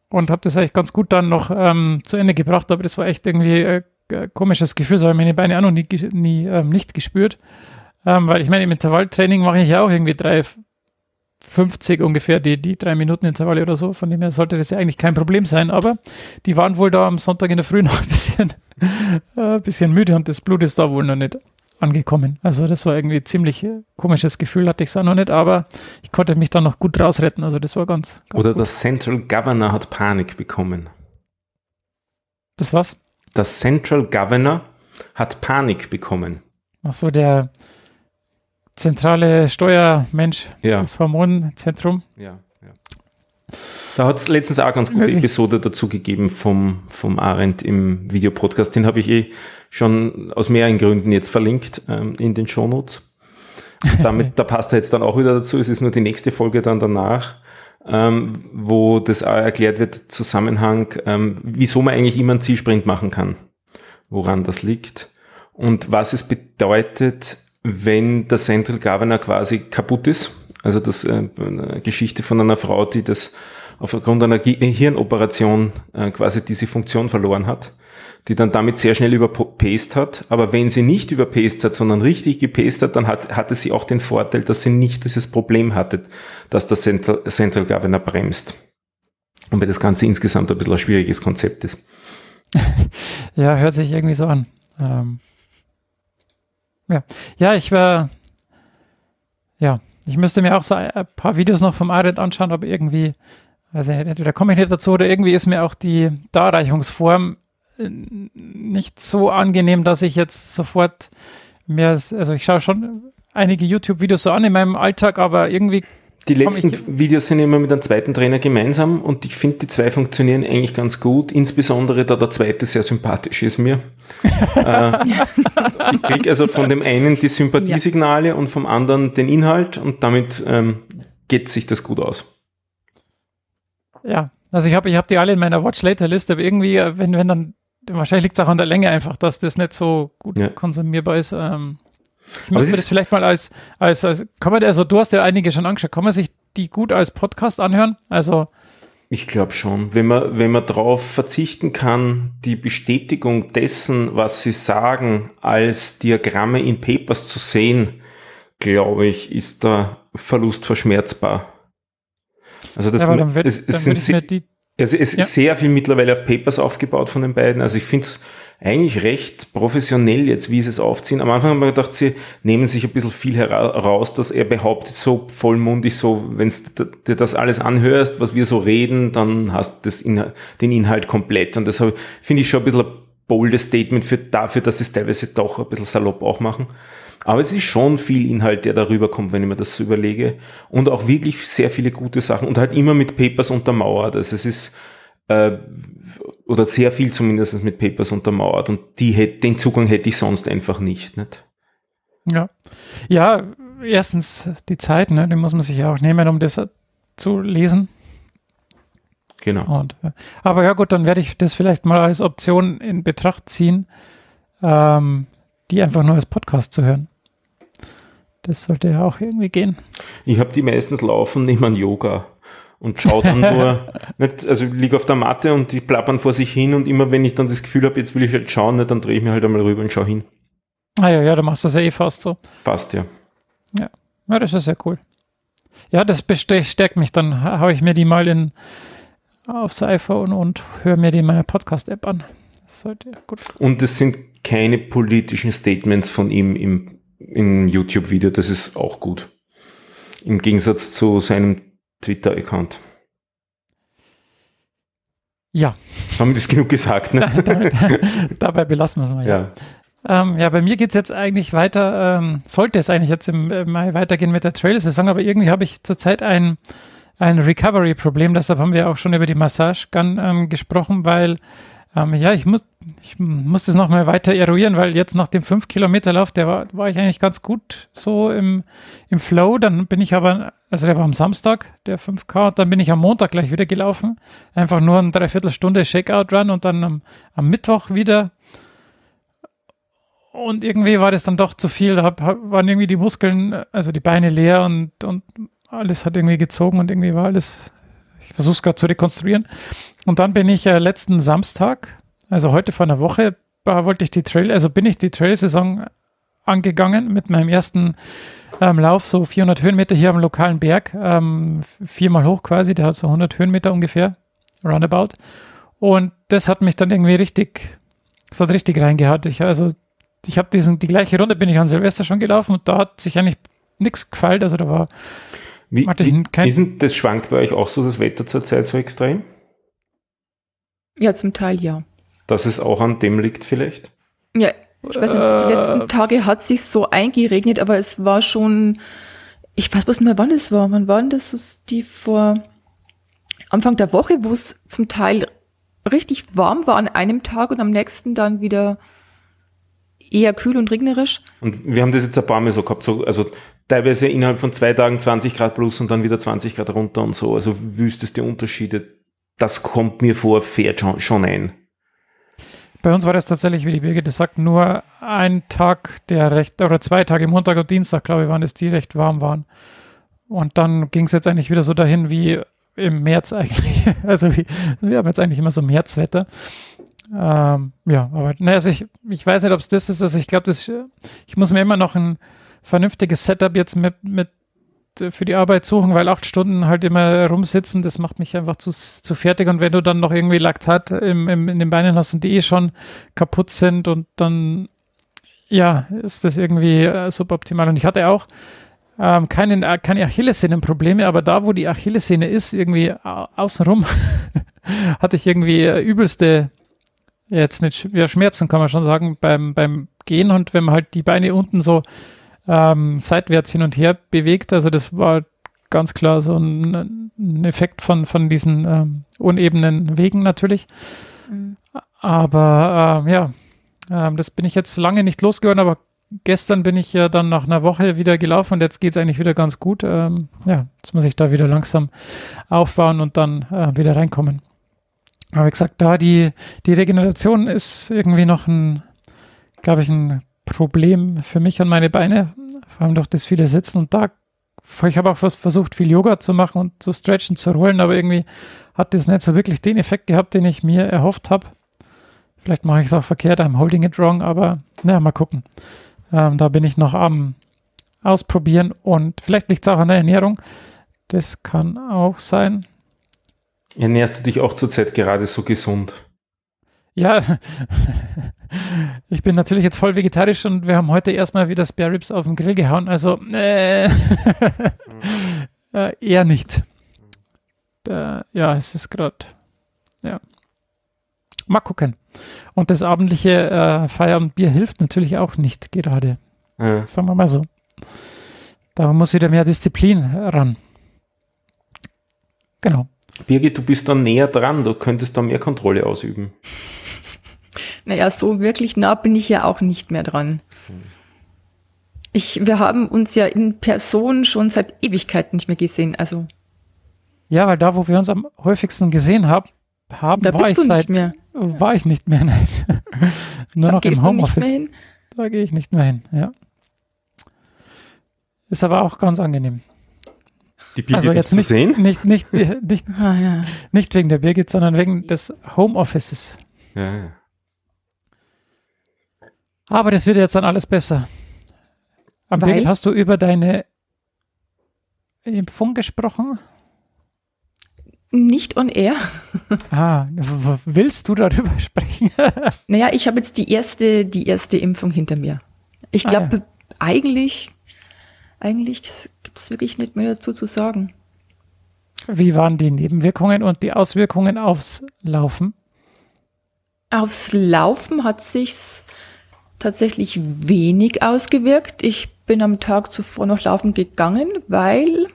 S5: und habe das eigentlich ganz gut dann noch ähm, zu Ende gebracht, aber das war echt irgendwie äh, ein komisches Gefühl, so habe ich meine Beine auch noch nie, nie ähm, nicht gespürt, ähm, weil ich meine, im Intervalltraining mache ich ja auch irgendwie 3,50 ungefähr, die, die drei Minuten Intervalle oder so, von dem her sollte das ja eigentlich kein Problem sein, aber die waren wohl da am Sonntag in der Früh noch ein bisschen, äh, bisschen müde und das Blut ist da wohl noch nicht angekommen. Also das war irgendwie ziemlich äh, komisches Gefühl, hatte ich es auch noch nicht, aber ich konnte mich dann noch gut rausretten. Also das war ganz,
S2: ganz Oder gut. der Central Governor hat Panik bekommen.
S5: Das was?
S2: Der Central Governor hat Panik bekommen.
S5: Ach so, der zentrale Steuermensch,
S2: ja.
S5: das Hormonzentrum.
S2: Ja, ja. Da hat es letztens auch ganz gute Episode dazu gegeben vom, vom Arendt im Videopodcast. Den habe ich eh schon aus mehreren Gründen jetzt verlinkt ähm, in den Shownotes. Damit, da passt er jetzt dann auch wieder dazu. Es ist nur die nächste Folge dann danach, ähm, wo das auch erklärt wird, Zusammenhang, ähm, wieso man eigentlich immer einen Zielsprint machen kann, woran das liegt und was es bedeutet, wenn der Central Governor quasi kaputt ist. Also das äh, Geschichte von einer Frau, die das aufgrund einer Hirnoperation äh, quasi diese Funktion verloren hat, die dann damit sehr schnell überpaced hat. Aber wenn sie nicht überpaced hat, sondern richtig gepaced hat, dann hat, hatte sie auch den Vorteil, dass sie nicht dieses Problem hatte, dass der Central, Central Governor bremst. Und weil das Ganze insgesamt ein bisschen ein schwieriges Konzept ist.
S5: ja, hört sich irgendwie so an. Ähm, ja. ja, ich war, ja, ich müsste mir auch so ein paar Videos noch vom Arendt anschauen, aber irgendwie also entweder komme ich nicht dazu oder irgendwie ist mir auch die Darreichungsform nicht so angenehm, dass ich jetzt sofort mehr, also ich schaue schon einige YouTube-Videos so an in meinem Alltag, aber irgendwie
S2: die letzten Videos sind immer mit einem zweiten Trainer gemeinsam und ich finde, die zwei funktionieren eigentlich ganz gut, insbesondere da der zweite sehr sympathisch ist mir. äh, ich kriege also von dem einen die Sympathiesignale ja. und vom anderen den Inhalt und damit ähm, geht sich das gut aus
S5: ja, also ich habe ich hab die alle in meiner Watch-Later-Liste, aber irgendwie, äh, wenn, wenn dann, wahrscheinlich liegt es auch an der Länge einfach, dass das nicht so gut ja. konsumierbar ist. Ähm, ich muss mir das vielleicht mal als, als, als, kann man, also du hast ja einige schon angeschaut, kann man sich die gut als Podcast anhören? Also,
S2: ich glaube schon. Wenn man, wenn man darauf verzichten kann, die Bestätigung dessen, was sie sagen, als Diagramme in Papers zu sehen, glaube ich, ist der Verlust verschmerzbar. Also das, ja, dann wird, es, es sind sehr, die, also es ja. ist sehr viel mittlerweile auf Papers aufgebaut von den beiden. Also ich finde es eigentlich recht professionell jetzt, wie sie es aufziehen. Am Anfang haben wir gedacht, sie nehmen sich ein bisschen viel heraus, dass er behauptet so vollmundig, so, wenn du dir das alles anhörst, was wir so reden, dann hast du den Inhalt komplett. Und deshalb finde ich schon ein bisschen ein boldes Statement für, dafür, dass sie es teilweise doch ein bisschen salopp auch machen. Aber es ist schon viel Inhalt, der darüber kommt, wenn ich mir das so überlege. Und auch wirklich sehr viele gute Sachen und halt immer mit Papers untermauert. Also es ist, äh, oder sehr viel zumindest mit Papers untermauert. Und die hätte, den Zugang hätte ich sonst einfach nicht. nicht?
S5: Ja. Ja, erstens die Zeit, ne, die muss man sich ja auch nehmen, um das zu lesen.
S2: Genau.
S5: Und, äh, aber ja gut, dann werde ich das vielleicht mal als Option in Betracht ziehen, ähm, die einfach nur als Podcast zu hören. Das sollte ja auch irgendwie gehen.
S2: Ich habe die meistens laufen, nehme an Yoga und schaue dann nur, nicht, also ich liege auf der Matte und die plappern vor sich hin und immer wenn ich dann das Gefühl habe, jetzt will ich halt schauen, nicht, dann drehe ich mir halt einmal rüber und schaue hin.
S5: Ah ja, ja, du machst das ja eh fast so.
S2: Fast, ja.
S5: Ja, ja das ist sehr cool. Ja, das bestärkt mich. Dann haue ich mir die mal in, aufs iPhone und höre mir die in meiner Podcast-App an. Das sollte ja gut.
S2: Und es sind keine politischen Statements von ihm im, im YouTube-Video. Das ist auch gut. Im Gegensatz zu seinem Twitter-Account.
S5: Ja.
S2: Haben wir das genug gesagt, ne?
S5: Damit, dabei belassen wir es mal.
S2: ja.
S5: Ähm, ja, bei mir geht's jetzt eigentlich weiter, ähm, sollte es eigentlich jetzt im Mai weitergehen mit der Trail-Saison, aber irgendwie habe ich zurzeit ein, ein Recovery-Problem, deshalb haben wir auch schon über die Massage Gun ähm, gesprochen, weil ähm, ja, ich muss, ich muss das nochmal weiter eruieren, weil jetzt nach dem 5-Kilometer-Lauf, der war, war ich eigentlich ganz gut so im, im Flow, dann bin ich aber, also der war am Samstag, der 5K, und dann bin ich am Montag gleich wieder gelaufen, einfach nur eine Dreiviertelstunde Shakeout-Run und dann am, am Mittwoch wieder. Und irgendwie war das dann doch zu viel. Da waren irgendwie die Muskeln, also die Beine leer und, und alles hat irgendwie gezogen und irgendwie war alles, ich versuche es gerade zu rekonstruieren. Und dann bin ich äh, letzten Samstag, also heute vor einer Woche, wollte ich die Trail, also bin ich die Trail-Saison angegangen mit meinem ersten ähm, Lauf, so 400 Höhenmeter hier am lokalen Berg, ähm, viermal hoch quasi, der hat so 100 Höhenmeter ungefähr, roundabout. Und das hat mich dann irgendwie richtig, das hat richtig reingehaut. Ich, also ich habe diesen, die gleiche Runde bin ich an Silvester schon gelaufen und da hat sich eigentlich nichts gefallen. Also da war.
S2: Wie, wie kein ist denn das schwankt bei euch auch so das Wetter zurzeit so extrem?
S3: Ja, zum Teil ja.
S2: Dass es auch an dem liegt vielleicht?
S3: Ja, ich weiß nicht, die letzten äh. Tage hat sich so eingeregnet, aber es war schon, ich weiß bloß nicht mehr, wann es war. Wann waren das? Die vor Anfang der Woche, wo es zum Teil richtig warm war an einem Tag und am nächsten dann wieder eher kühl und regnerisch.
S2: Und wir haben das jetzt ein paar Mal so gehabt, so, also teilweise innerhalb von zwei Tagen 20 Grad plus und dann wieder 20 Grad runter und so. Also wüssteste Unterschiede. Das kommt mir vor, fährt schon, schon ein.
S5: Bei uns war das tatsächlich, wie die Birgit das sagt, nur ein Tag, der recht, oder zwei Tage, Montag und Dienstag, glaube ich, waren es, die recht warm waren. Und dann ging es jetzt eigentlich wieder so dahin wie im März eigentlich. Also wie, wir haben jetzt eigentlich immer so Märzwetter. Ähm, ja, aber ne, also ich, ich weiß nicht, ob es das ist. Also ich glaube, ich muss mir immer noch ein vernünftiges Setup jetzt mit, mit äh, für die Arbeit suchen, weil acht Stunden halt immer rumsitzen, das macht mich einfach zu, zu fertig. Und wenn du dann noch irgendwie Laktat im, im, in den Beinen hast und die eh schon kaputt sind und dann, ja, ist das irgendwie äh, suboptimal. Und ich hatte auch ähm, keine, äh, keine Achillessehnenprobleme, aber da, wo die Achillessehne ist, irgendwie außenrum, hatte ich irgendwie äh, übelste jetzt nicht ja, Schmerzen, kann man schon sagen, beim, beim Gehen und wenn man halt die Beine unten so ähm, seitwärts hin und her bewegt. Also das war ganz klar so ein, ein Effekt von, von diesen ähm, unebenen Wegen natürlich. Mhm. Aber ähm, ja, ähm, das bin ich jetzt lange nicht losgeworden, aber gestern bin ich ja dann nach einer Woche wieder gelaufen und jetzt geht es eigentlich wieder ganz gut. Ähm, ja, jetzt muss ich da wieder langsam aufbauen und dann äh, wieder reinkommen. Aber wie gesagt, da die, die Regeneration ist irgendwie noch ein, glaube ich, ein Problem für mich und meine Beine, vor allem durch das viele Sitzen und da ich habe auch versucht, viel Yoga zu machen und zu stretchen, zu rollen, aber irgendwie hat das nicht so wirklich den Effekt gehabt, den ich mir erhofft habe. Vielleicht mache ich es auch verkehrt, I'm holding it wrong, aber naja, mal gucken. Ähm, da bin ich noch am Ausprobieren und vielleicht liegt es auch an der Ernährung. Das kann auch sein.
S2: Ernährst du dich auch zurzeit gerade so gesund?
S5: Ja, ich bin natürlich jetzt voll vegetarisch und wir haben heute erstmal wieder Spare Ribs auf den Grill gehauen. Also äh, äh, eher nicht. Da, ja, es ist gerade. Ja. Mal gucken. Und das abendliche äh, Feierabendbier hilft natürlich auch nicht gerade. Ja. Sagen wir mal so. Da muss wieder mehr Disziplin ran. Genau.
S2: Birgit, du bist da näher dran, du könntest da mehr Kontrolle ausüben.
S3: Naja, so wirklich nah bin ich ja auch nicht mehr dran. Ich, wir haben uns ja in Person schon seit Ewigkeiten nicht mehr gesehen. Also
S5: Ja, weil da, wo wir uns am häufigsten gesehen haben, haben
S3: da
S5: war
S3: bist
S5: ich
S3: du nicht
S5: seit
S3: mehr.
S5: war ich nicht mehr, nein. Nur
S3: Da
S5: noch
S3: gehst
S5: im
S3: du nicht
S5: Homeoffice.
S3: mehr hin.
S5: Da gehe ich nicht mehr hin, ja. Ist aber auch ganz angenehm.
S2: Die Birgit
S5: also jetzt
S2: zu
S5: nicht,
S2: sehen?
S5: nicht, nicht, nicht,
S3: Ah, ja.
S5: nicht wegen der Birgit, sondern wegen des Homeoffices.
S2: Ja, ja.
S5: Aber das wird jetzt dann alles besser. Am? Birgit, hast du über deine Impfung gesprochen?
S3: Nicht on air.
S5: Ah, willst du darüber sprechen?
S3: Naja, ich habe jetzt die erste, die erste Impfung hinter mir. Ich
S5: Ah,
S3: glaube, eigentlich, eigentlich gibt es wirklich nicht mehr dazu zu sagen.
S5: Wie waren die Nebenwirkungen und die Auswirkungen aufs Laufen?
S3: Aufs Laufen hat sich's tatsächlich wenig ausgewirkt. Ich bin am Tag zuvor noch laufen gegangen, weil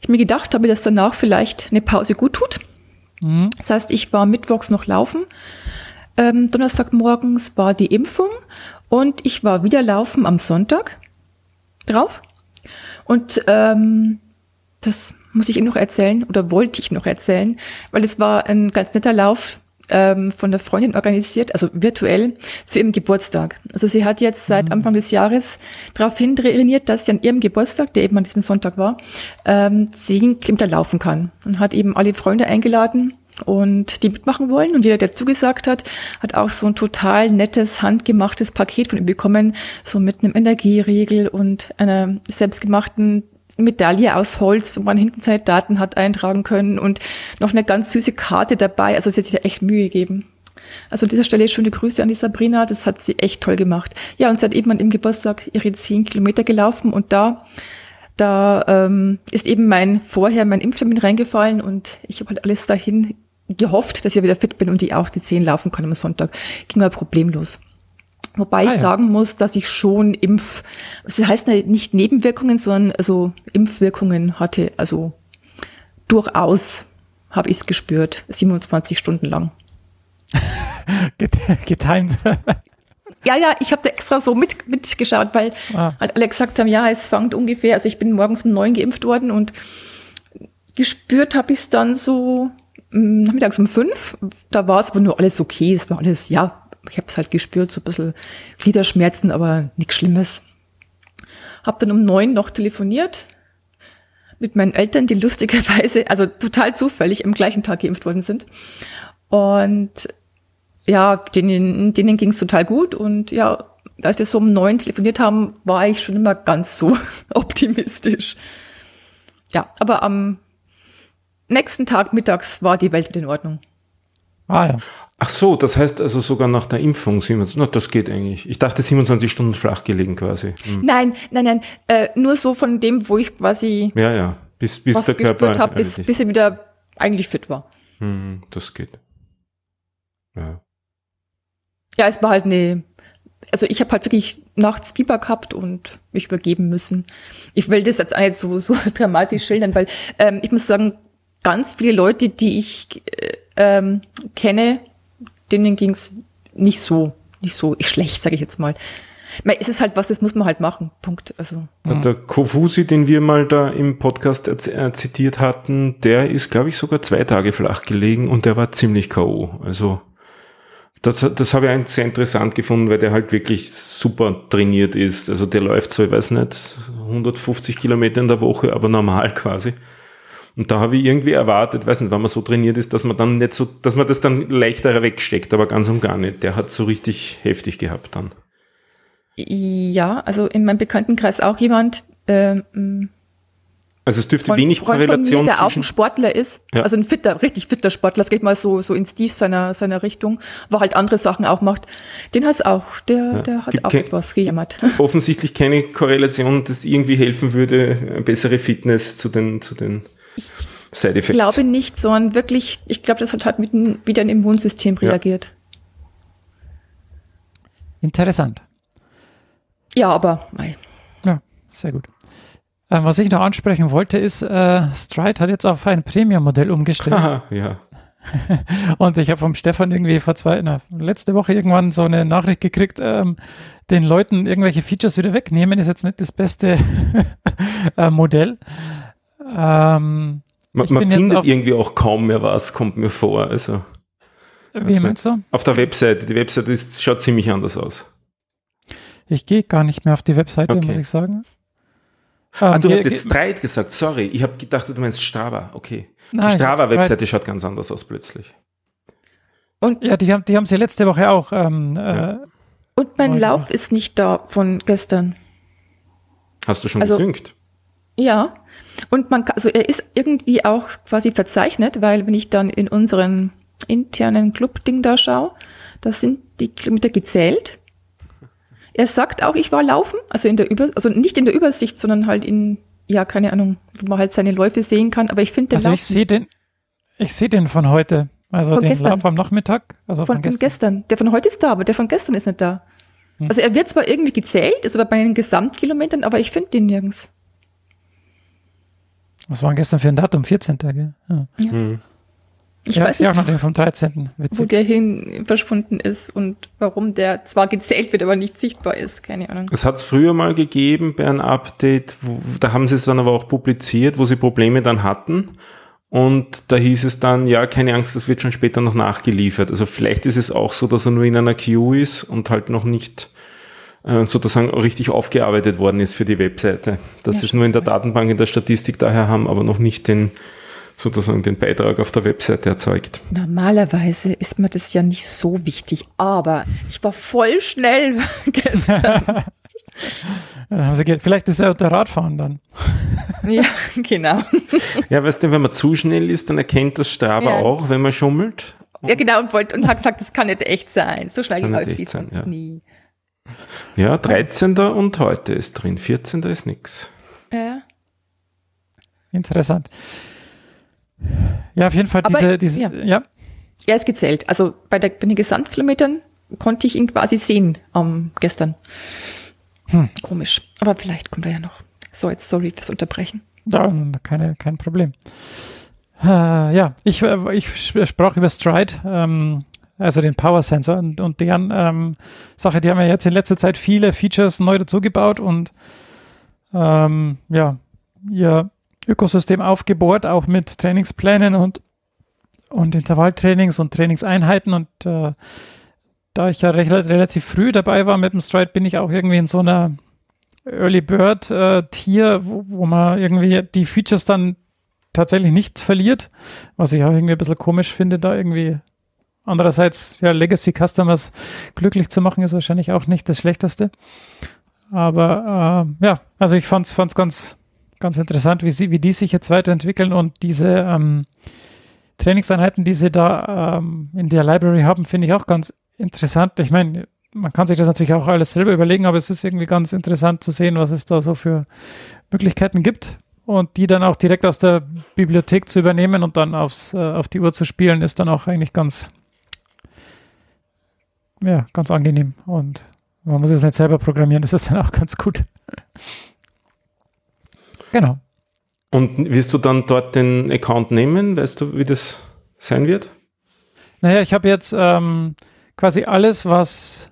S3: ich mir gedacht habe, dass danach vielleicht eine Pause gut tut.
S5: Mhm.
S3: Das heißt, ich war mittwochs noch laufen. Ähm, Donnerstagmorgens war die Impfung und ich war wieder laufen am Sonntag drauf. Und ähm, das muss ich Ihnen noch erzählen oder wollte ich noch erzählen, weil es war ein ganz netter Lauf ähm, von der Freundin organisiert, also virtuell, zu ihrem Geburtstag. Also sie hat jetzt seit Anfang des Jahres darauf hin trainiert, dass sie an ihrem Geburtstag, der eben an diesem Sonntag war, ähm, zehn Kilometer laufen kann. Und hat eben alle Freunde eingeladen und die mitmachen wollen. Und jeder, der zugesagt hat, hat auch so ein total nettes, handgemachtes Paket von ihm bekommen, so mit einem Energieriegel und einer selbstgemachten Medaille aus Holz, wo man hinten seine Daten hat eintragen können und noch eine ganz süße Karte dabei. Also sie hat sich da echt Mühe gegeben. Also an dieser Stelle schöne Grüße an die Sabrina, das hat sie echt toll gemacht. Ja, und sie hat eben an ihrem Geburtstag ihre zehn Kilometer gelaufen und da, da ähm, ist eben mein vorher mein Impftermin reingefallen und ich habe halt alles dahin gehofft, dass ich wieder fit bin und die auch die zehn laufen kann am Sonntag. Ging aber problemlos. Wobei
S5: Ah,
S3: ich
S5: ja.
S3: sagen muss, dass ich schon Impf, das heißt nicht Nebenwirkungen, sondern also Impfwirkungen hatte. Also durchaus habe ich es gespürt, 27 Stunden lang.
S5: Get- Getimed.
S3: Ja, ja, ich habe da extra so mit, mitgeschaut, weil
S5: Ah.
S3: halt alle gesagt haben, ja, es fängt ungefähr, also ich bin morgens um neun geimpft worden und gespürt habe ich es dann so mm, nachmittags um fünf. Da war es aber nur alles okay, es war alles, ja, ich habe es halt gespürt, so ein bisschen Gliederschmerzen, aber nichts Schlimmes. Hab dann um neun noch telefoniert mit meinen Eltern, die lustigerweise, also total zufällig am gleichen Tag geimpft worden sind. Und ja, denen, denen ging es total gut. Und ja, als wir so um neun telefoniert haben, war ich schon immer ganz so optimistisch. Ja, aber am nächsten Tag mittags war die Welt wieder in Ordnung.
S5: Ah ja.
S2: Ach so, das heißt also sogar nach der Impfung 27, na, das geht eigentlich. Ich dachte 27 Stunden flach gelegen quasi. Hm.
S3: Nein, nein, nein, äh, nur so von dem, wo ich quasi
S2: Ja, ja, bis, bis
S3: was
S2: der Körper
S3: habe, bis, bis ich wieder eigentlich fit war.
S2: Hm, das geht. Ja.
S3: Ja, es war halt eine, also ich habe halt wirklich nachts Fieber gehabt und mich übergeben müssen. Ich will das jetzt nicht so, so dramatisch schildern, weil ähm, ich muss sagen, ganz viele Leute, die ich äh, ähm, kenne, denen ging's nicht so, nicht so schlecht, sage ich jetzt mal. Es ist halt was, das muss man halt machen. Punkt. Also
S2: Der Kofusi, den wir mal da im Podcast äh, zitiert hatten, der ist, glaube ich, sogar zwei Tage flach gelegen und der war ziemlich K.O. Also das, das habe ich sehr interessant gefunden, weil der halt wirklich super trainiert ist. Also der läuft so, ich weiß nicht, 150 Kilometer in der Woche, aber normal quasi. Und da habe ich irgendwie erwartet, weiß nicht, wenn man so trainiert ist, dass man dann nicht so, dass man das dann leichter wegsteckt, aber ganz und gar nicht. Der hat so richtig heftig gehabt dann.
S3: ja, also in meinem Bekanntenkreis auch jemand, ähm,
S2: Also es dürfte
S3: Freund-
S2: wenig
S3: Freund von mir,
S2: Korrelation
S3: der auch ein Sportler ist,
S2: Ja.
S3: also ein fitter, richtig fitter Sportler, das geht mal so, so ins Tief seiner, seiner Richtung, wo halt andere Sachen auch macht. Den hat's auch, der,
S2: Ja.
S3: der hat
S2: Gibt
S3: auch etwas gejammert.
S2: offensichtlich keine Korrelation, das irgendwie helfen würde, bessere Fitness zu den, zu den Side
S3: Ich glaube nicht, sondern wirklich, ich glaube, das hat halt mit dem, wieder ein Immunsystem
S2: Ja.
S3: reagiert.
S5: Interessant.
S3: Ja, aber, mei.
S5: Ja, sehr gut. Ähm, was ich noch ansprechen wollte, ist, äh, Stride hat jetzt auf ein Premium-Modell umgestellt.
S2: Haha, ja.
S5: und ich habe vom Stefan irgendwie vor zwei, na, letzte Woche irgendwann so eine Nachricht gekriegt, ähm, den Leuten irgendwelche Features wieder wegnehmen, ist jetzt nicht das beste äh, Modell.
S2: Ähm, man, man findet irgendwie auch kaum mehr was, kommt mir vor. Also,
S5: wie meinst du?
S2: Auf der Webseite. Die Webseite ist, schaut ziemlich anders aus.
S5: Ich gehe gar nicht mehr auf die Webseite, okay. muss ich sagen.
S2: Ah, du hast jetzt Streit gesagt, sorry. Ich habe gedacht, du meinst Strava. Okay. Nein, die Strava-Webseite schaut ganz anders aus plötzlich.
S5: Und ja, die haben, die haben sie letzte Woche auch. Ähm, ja.
S3: äh, und mein Lauf ist nicht da von gestern.
S2: Hast du schon also, gesynkt?
S3: Ja. Und man kann, also er ist irgendwie auch quasi verzeichnet, weil wenn ich dann in unseren internen Club-Ding da schaue, da sind die Kilometer gezählt. Er sagt auch, ich war laufen, also in der Über, also nicht in der Übersicht, sondern halt in, ja, keine Ahnung, wo man halt seine Läufe sehen kann, aber ich finde den
S5: Also Laufen, ich sehe den, ich sehe den von heute. Also von den gestern. Lauf am Nachmittag. Also
S3: von, von, gestern. gestern. Der von heute ist da, aber der von gestern ist nicht da. Hm. Also er wird zwar irgendwie gezählt, ist aber bei den Gesamtkilometern, aber ich finde den nirgends.
S5: Was war denn gestern für ein Datum? 14. Gell? Ja. ja. Hm. Ich ja, weiß nicht, noch den vom 13.
S3: Witzig. wo der hin verschwunden ist und warum der zwar gezählt wird, aber nicht sichtbar ist. Keine Ahnung.
S2: Es hat es früher mal gegeben bei einem Update, wo, da haben sie es dann aber auch publiziert, wo sie Probleme dann hatten. Und da hieß es dann, ja, keine Angst, das wird schon später noch nachgeliefert. Also vielleicht ist es auch so, dass er nur in einer Queue ist und halt noch nicht äh, sozusagen richtig aufgearbeitet worden ist für die Webseite. Dass ja, sie es nur in der Datenbank, in der Statistik daher haben, aber noch nicht den sozusagen den Beitrag auf der Webseite erzeugt.
S3: Normalerweise ist mir das ja nicht so wichtig, aber ich war voll schnell gestern.
S5: Vielleicht ist er unter Radfahren dann.
S3: ja, genau.
S2: Ja, weißt du, wenn man zu schnell ist, dann erkennt das Strava ja. auch, wenn man schummelt.
S3: Ja, genau, und, wollt, und hat gesagt, das kann nicht echt sein. So schnell läuft ich sonst
S2: ja. nie. Ja, 13. und heute ist drin, 14. ist nichts. Ja.
S5: Interessant. Ja, auf jeden Fall diese, Aber, diese, ja. ja.
S3: Er ist gezählt. Also bei, der, bei den Gesamtkilometern konnte ich ihn quasi sehen ähm, gestern. Hm. Komisch. Aber vielleicht kommt er ja noch. So, jetzt sorry fürs Unterbrechen.
S5: Ja, keine, kein Problem. Äh, ja, ich, äh, ich sprach über Stride, ähm, also den Power Sensor und, und deren ähm, Sache, die haben ja jetzt in letzter Zeit viele Features neu dazugebaut und ähm, ja, ihr Ökosystem aufgebohrt, auch mit Trainingsplänen und, und Intervalltrainings und Trainingseinheiten. Und äh, da ich ja recht, relativ früh dabei war mit dem Stride, bin ich auch irgendwie in so einer Early Bird äh, Tier, wo, wo man irgendwie die Features dann tatsächlich nicht verliert, was ich auch irgendwie ein bisschen komisch finde, da irgendwie andererseits ja Legacy Customers glücklich zu machen, ist wahrscheinlich auch nicht das Schlechteste. Aber äh, ja, also ich fand es ganz ganz interessant, wie, sie, wie die sich jetzt weiterentwickeln und diese ähm, Trainingseinheiten, die sie da ähm, in der Library haben, finde ich auch ganz interessant. Ich meine, man kann sich das natürlich auch alles selber überlegen, aber es ist irgendwie ganz interessant zu sehen, was es da so für Möglichkeiten gibt. Und die dann auch direkt aus der Bibliothek zu übernehmen und dann aufs, äh, auf die Uhr zu spielen, ist dann auch eigentlich ganz, ja, ganz angenehm. Und man muss es nicht selber programmieren, das ist dann auch ganz gut. Genau.
S2: Und wirst du dann dort den Account nehmen? Weißt du, wie das sein wird?
S5: Naja, ich habe jetzt ähm, quasi alles, was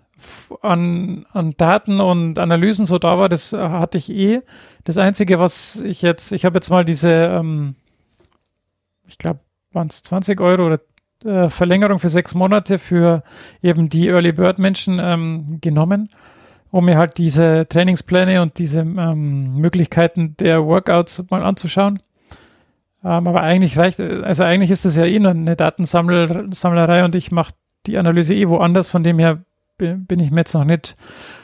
S5: an, an Daten und Analysen so da war, das hatte ich eh. Das Einzige, was ich jetzt, ich habe jetzt mal diese, ähm, ich glaube, waren es 20 Euro oder äh, Verlängerung für sechs Monate für eben die Early Bird Menschen ähm, genommen um mir halt diese Trainingspläne und diese ähm, Möglichkeiten der Workouts mal anzuschauen. Ähm, aber eigentlich reicht, also eigentlich ist es ja eh nur eine Datensammlerei und ich mache die Analyse eh woanders. Von dem her bin ich mir jetzt noch nicht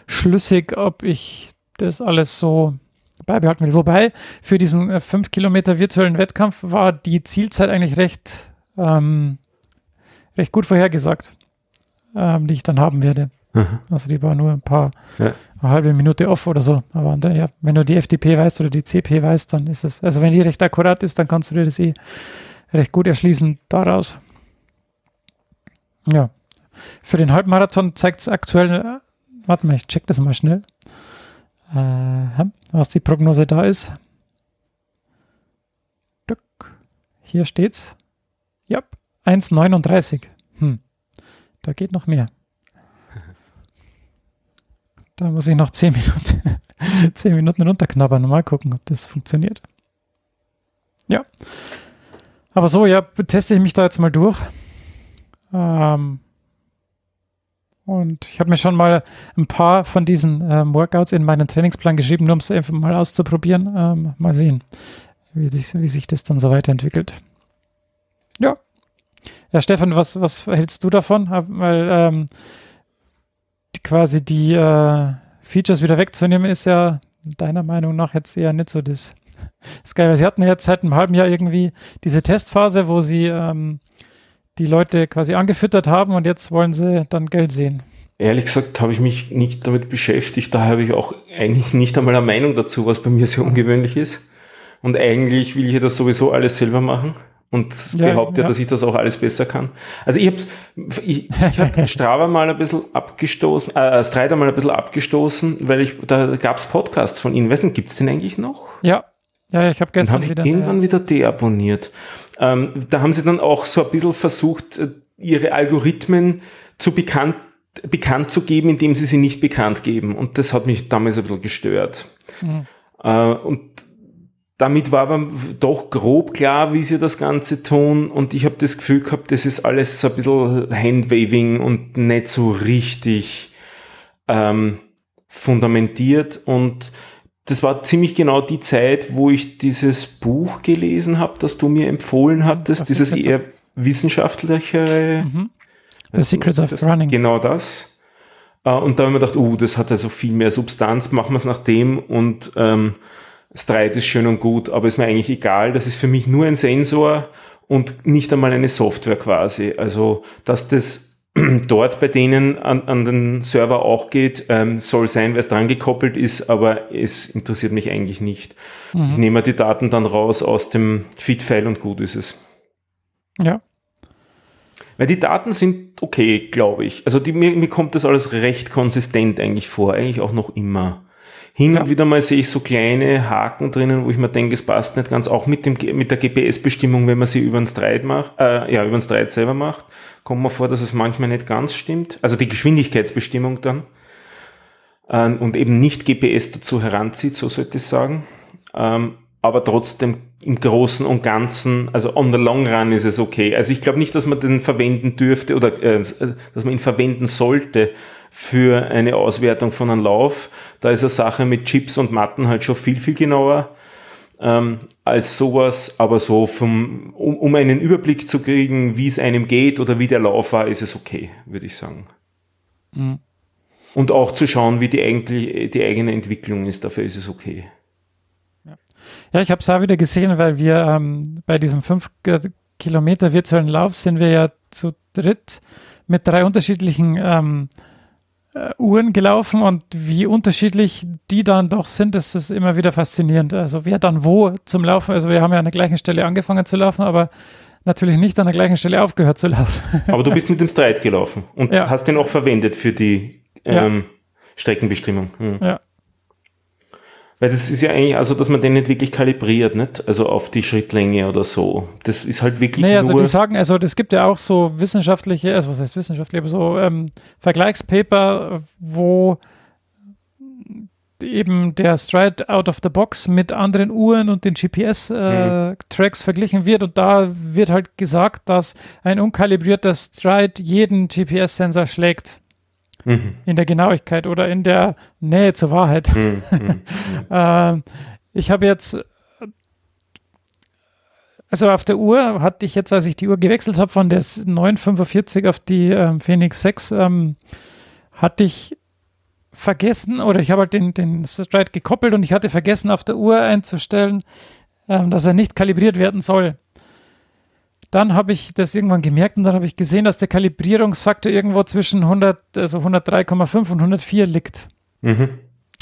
S5: schlüssig, ob ich das alles so beibehalten will. Wobei für diesen 5 äh, Kilometer virtuellen Wettkampf war die Zielzeit eigentlich recht, ähm, recht gut vorhergesagt, ähm, die ich dann haben werde. Mhm. Also die war nur ein paar, ja. eine halbe Minute off oder so. Aber dann, ja, wenn du die FDP weißt oder die CP weißt, dann ist es, also wenn die recht akkurat ist, dann kannst du dir das eh recht gut erschließen daraus. Ja. Für den Halbmarathon zeigt es aktuell, warte mal, ich check das mal schnell, äh, was die Prognose da ist. Hier steht's. Ja, 1,39. Hm. Da geht noch mehr. Da muss ich noch 10 Minuten, 10 Minuten runterknabbern und mal gucken, ob das funktioniert. Ja. Aber so, ja, teste ich mich da jetzt mal durch. Ähm, und ich habe mir schon mal ein paar von diesen ähm, Workouts in meinen Trainingsplan geschrieben, nur um es einfach mal auszuprobieren. Ähm, mal sehen, wie sich, wie sich das dann so weiterentwickelt. Ja. Ja, Stefan, was, was hältst du davon? Weil ähm, die, quasi die äh, Features wieder wegzunehmen, ist ja deiner Meinung nach jetzt eher nicht so das, das Geile. Sie hatten jetzt seit einem halben Jahr irgendwie diese Testphase, wo sie ähm, die Leute quasi angefüttert haben und jetzt wollen sie dann Geld sehen.
S2: Ehrlich gesagt habe ich mich nicht damit beschäftigt. Da habe ich auch eigentlich nicht einmal eine Meinung dazu, was bei mir sehr ungewöhnlich ist. Und eigentlich will ich das sowieso alles selber machen und ja, behaupte, ja. dass ich das auch alles besser kann. Also ich habe ich, ich hab Strava mal ein bisschen abgestoßen, äh, Strider mal ein bisschen abgestoßen, weil ich, da gab es Podcasts von Ihnen. Du, gibt es den eigentlich noch?
S5: Ja, ja, ich habe gestern
S2: hab wieder. Irgendwann wieder deabonniert. Ähm, da haben sie dann auch so ein bisschen versucht, äh, ihre Algorithmen zu bekannt, bekannt zu geben, indem sie sie nicht bekannt geben. Und das hat mich damals ein bisschen gestört. Mhm. Äh, und damit war aber doch grob klar, wie sie das Ganze tun. Und ich habe das Gefühl gehabt, das ist alles so ein bisschen Handwaving und nicht so richtig ähm, fundamentiert. Und das war ziemlich genau die Zeit, wo ich dieses Buch gelesen habe, das du mir empfohlen hattest, Was dieses eher wissenschaftlichere. Mhm.
S5: The Secrets of Running.
S2: Genau das. Äh, und da habe ich mir gedacht, oh, das hat also viel mehr Substanz, machen wir es nach dem und ähm, Stride ist schön und gut, aber ist mir eigentlich egal. Das ist für mich nur ein Sensor und nicht einmal eine Software quasi. Also, dass das dort bei denen an, an den Server auch geht, ähm, soll sein, weil es dran gekoppelt ist, aber es interessiert mich eigentlich nicht. Mhm. Ich nehme die Daten dann raus aus dem Feed-File und gut ist es.
S5: Ja.
S2: Weil die Daten sind okay, glaube ich. Also die, mir, mir kommt das alles recht konsistent eigentlich vor, eigentlich auch noch immer. Hin und wieder mal sehe ich so kleine Haken drinnen, wo ich mir denke, es passt nicht ganz, auch mit, dem, mit der GPS-Bestimmung, wenn man sie über den Streit macht, äh, ja, über den Streit selber macht, kommt man vor, dass es manchmal nicht ganz stimmt. Also die Geschwindigkeitsbestimmung dann. Ähm, und eben nicht GPS dazu heranzieht, so sollte ich sagen. Ähm, aber trotzdem im Großen und Ganzen, also on the long run ist es okay. Also ich glaube nicht, dass man den verwenden dürfte oder äh, dass man ihn verwenden sollte, für eine Auswertung von einem Lauf. Da ist eine Sache mit Chips und Matten halt schon viel, viel genauer ähm, als sowas. Aber so vom, um, um einen Überblick zu kriegen, wie es einem geht oder wie der Lauf war, ist es okay, würde ich sagen. Mhm. Und auch zu schauen, wie die, eigentlich, die eigene Entwicklung ist, dafür ist es okay.
S5: Ja, ich habe es auch wieder gesehen, weil wir ähm, bei diesem 5 Kilometer virtuellen Lauf sind wir ja zu dritt mit drei unterschiedlichen ähm, äh, Uhren gelaufen und wie unterschiedlich die dann doch sind, das ist immer wieder faszinierend. Also wer dann wo zum Laufen, also wir haben ja an der gleichen Stelle angefangen zu laufen, aber natürlich nicht an der gleichen Stelle aufgehört zu laufen.
S2: Aber du bist mit dem Streit gelaufen und ja. hast den auch verwendet für die ähm, ja. Streckenbestimmung.
S5: Hm. Ja.
S2: Weil das ist ja eigentlich, also dass man den nicht wirklich kalibriert, nicht? Also auf die Schrittlänge oder so. Das ist halt wirklich.
S5: Nee, also die sagen, also es gibt ja auch so wissenschaftliche, also was heißt wissenschaftlich, aber so ähm, Vergleichspaper, wo eben der Stride out of the box mit anderen Uhren und den GPS-Tracks äh, mhm. verglichen wird. Und da wird halt gesagt, dass ein unkalibrierter Stride jeden GPS-Sensor schlägt mhm. in der Genauigkeit oder in der Nähe zur Wahrheit. Mhm. mhm. äh, ich habe jetzt, also auf der Uhr hatte ich jetzt, als ich die Uhr gewechselt habe von der 945 auf die ähm, Phoenix 6, ähm, hatte ich vergessen oder ich habe halt den, den Stride gekoppelt und ich hatte vergessen auf der Uhr einzustellen, ähm, dass er nicht kalibriert werden soll dann habe ich das irgendwann gemerkt und dann habe ich gesehen, dass der Kalibrierungsfaktor irgendwo zwischen 100, also 103,5 und 104 liegt. Mhm.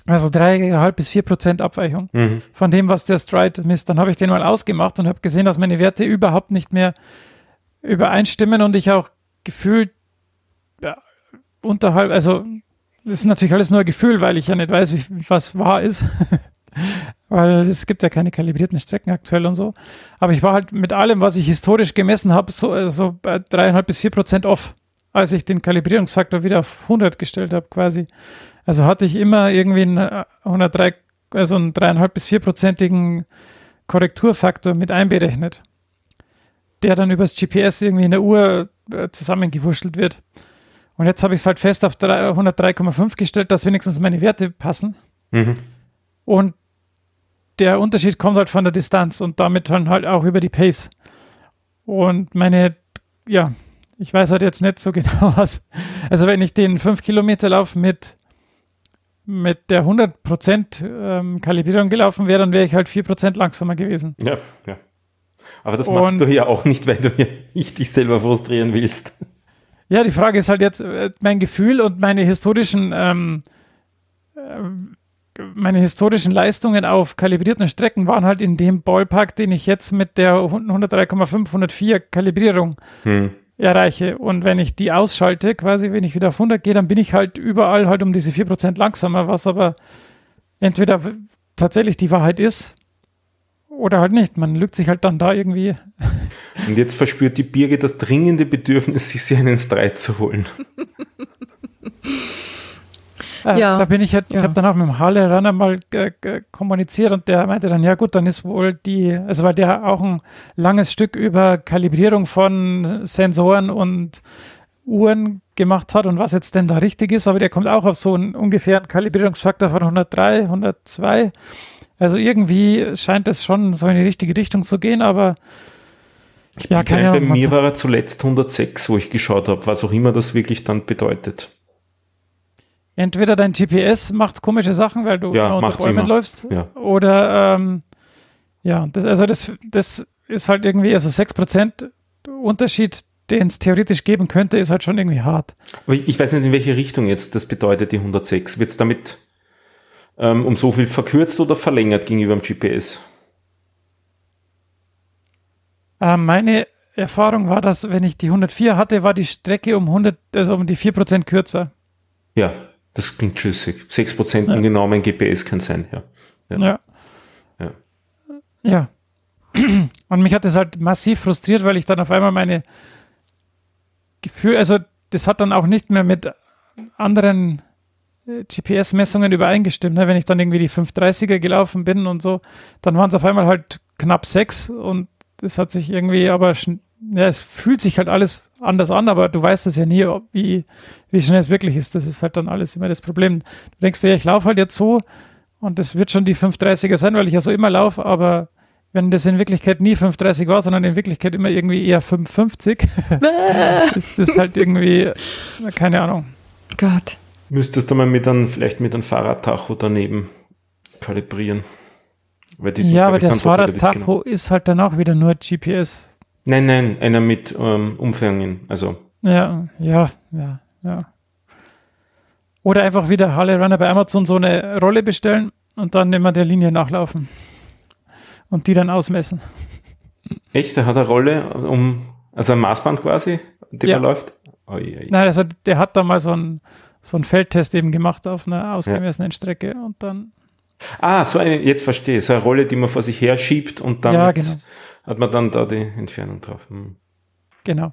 S5: Also 3,5 bis 4 Prozent Abweichung mhm. von dem, was der Stride misst. Dann habe ich den mal ausgemacht und habe gesehen, dass meine Werte überhaupt nicht mehr übereinstimmen und ich auch gefühlt ja, unterhalb, also das ist natürlich alles nur ein Gefühl, weil ich ja nicht weiß, wie, was wahr ist. Weil es gibt ja keine kalibrierten Strecken aktuell und so. Aber ich war halt mit allem, was ich historisch gemessen habe, so, so bei dreieinhalb bis vier Prozent off, als ich den Kalibrierungsfaktor wieder auf 100 gestellt habe quasi. Also hatte ich immer irgendwie einen 103, also einen dreieinhalb bis vierprozentigen Korrekturfaktor mit einberechnet, der dann übers GPS irgendwie in der Uhr äh, zusammengewurschtelt wird. Und jetzt habe ich es halt fest auf 103,5 gestellt, dass wenigstens meine Werte passen. Mhm. Und der Unterschied kommt halt von der Distanz und damit dann halt auch über die Pace. Und meine, ja, ich weiß halt jetzt nicht so genau was. Also wenn ich den 5 Kilometer Lauf mit, mit der 100% ähm, Kalibrierung gelaufen wäre, dann wäre ich halt 4% langsamer gewesen.
S2: Ja, ja. Aber das machst und, du ja auch nicht, weil du ja nicht dich selber frustrieren willst.
S5: Ja, die Frage ist halt jetzt äh, mein Gefühl und meine historischen ähm, äh, meine historischen Leistungen auf kalibrierten Strecken waren halt in dem Ballpark, den ich jetzt mit der 103,5, 104 Kalibrierung hm. erreiche. Und wenn ich die ausschalte, quasi, wenn ich wieder auf 100 gehe, dann bin ich halt überall halt um diese 4% langsamer, was aber entweder tatsächlich die Wahrheit ist oder halt nicht. Man lügt sich halt dann da irgendwie.
S2: Und jetzt verspürt die Birge das dringende Bedürfnis, sich einen Streit zu holen.
S5: Äh, ja. Da bin ich halt, ja. ich habe dann auch mit dem Halle Runner mal kommuniziert und der meinte dann, ja gut, dann ist wohl die, also weil der auch ein langes Stück über Kalibrierung von Sensoren und Uhren gemacht hat und was jetzt denn da richtig ist, aber der kommt auch auf so einen ungefähren Kalibrierungsfaktor von 103, 102. Also irgendwie scheint es schon so in die richtige Richtung zu gehen, aber
S2: ja, keine Ahnung. Bei mir war er zuletzt 106, wo ich geschaut habe, was auch immer das wirklich dann bedeutet
S5: entweder dein GPS macht komische Sachen, weil du
S2: ja, unter Bäumen
S5: läufst, ja. oder ähm, ja, das, also das, das ist halt irgendwie, also 6% Unterschied, den es theoretisch geben könnte, ist halt schon irgendwie hart.
S2: Aber ich, ich weiß nicht, in welche Richtung jetzt das bedeutet, die 106. Wird es damit ähm, um so viel verkürzt oder verlängert gegenüber dem GPS?
S5: Äh, meine Erfahrung war, dass wenn ich die 104 hatte, war die Strecke um 100, also um die 4% kürzer.
S2: Ja, das klingt schlüssig. 6% ja. ungenau mein GPS kann sein, ja.
S5: Ja. Ja. ja. Und mich hat das halt massiv frustriert, weil ich dann auf einmal meine Gefühle, also das hat dann auch nicht mehr mit anderen äh, GPS-Messungen übereingestimmt. Ne? Wenn ich dann irgendwie die 530er gelaufen bin und so, dann waren es auf einmal halt knapp sechs und das hat sich irgendwie aber ja, es fühlt sich halt alles anders an, aber du weißt es ja nie, ob, wie, wie schnell es wirklich ist. Das ist halt dann alles immer das Problem. Du denkst dir, ja, ich laufe halt jetzt so und das wird schon die 530er sein, weil ich ja so immer laufe, aber wenn das in Wirklichkeit nie 530 war, sondern in Wirklichkeit immer irgendwie eher 550, ist das halt irgendwie, keine Ahnung.
S3: Gott.
S2: Müsstest du mal mit einem, vielleicht mit einem Fahrradtacho daneben kalibrieren.
S5: ja, aber das Fahrradtacho ist halt dann auch wieder nur GPS.
S2: Nein, nein, einer mit ähm, Umfängen, also.
S5: Ja, ja, ja, ja. Oder einfach wieder Halle Runner bei Amazon so eine Rolle bestellen und dann immer der Linie nachlaufen. Und die dann ausmessen.
S2: Echt? Der hat eine Rolle, um, also ein Maßband quasi, die ja. läuft?
S5: Oi, oi. Nein, also der hat da mal so einen, so einen Feldtest eben gemacht auf einer ausgemessenen ja. Strecke und dann.
S2: Ah, so eine, jetzt verstehe ich, so eine Rolle, die man vor sich her schiebt und dann.
S5: Ja, genau
S2: hat man dann da die Entfernung drauf. Hm.
S5: Genau.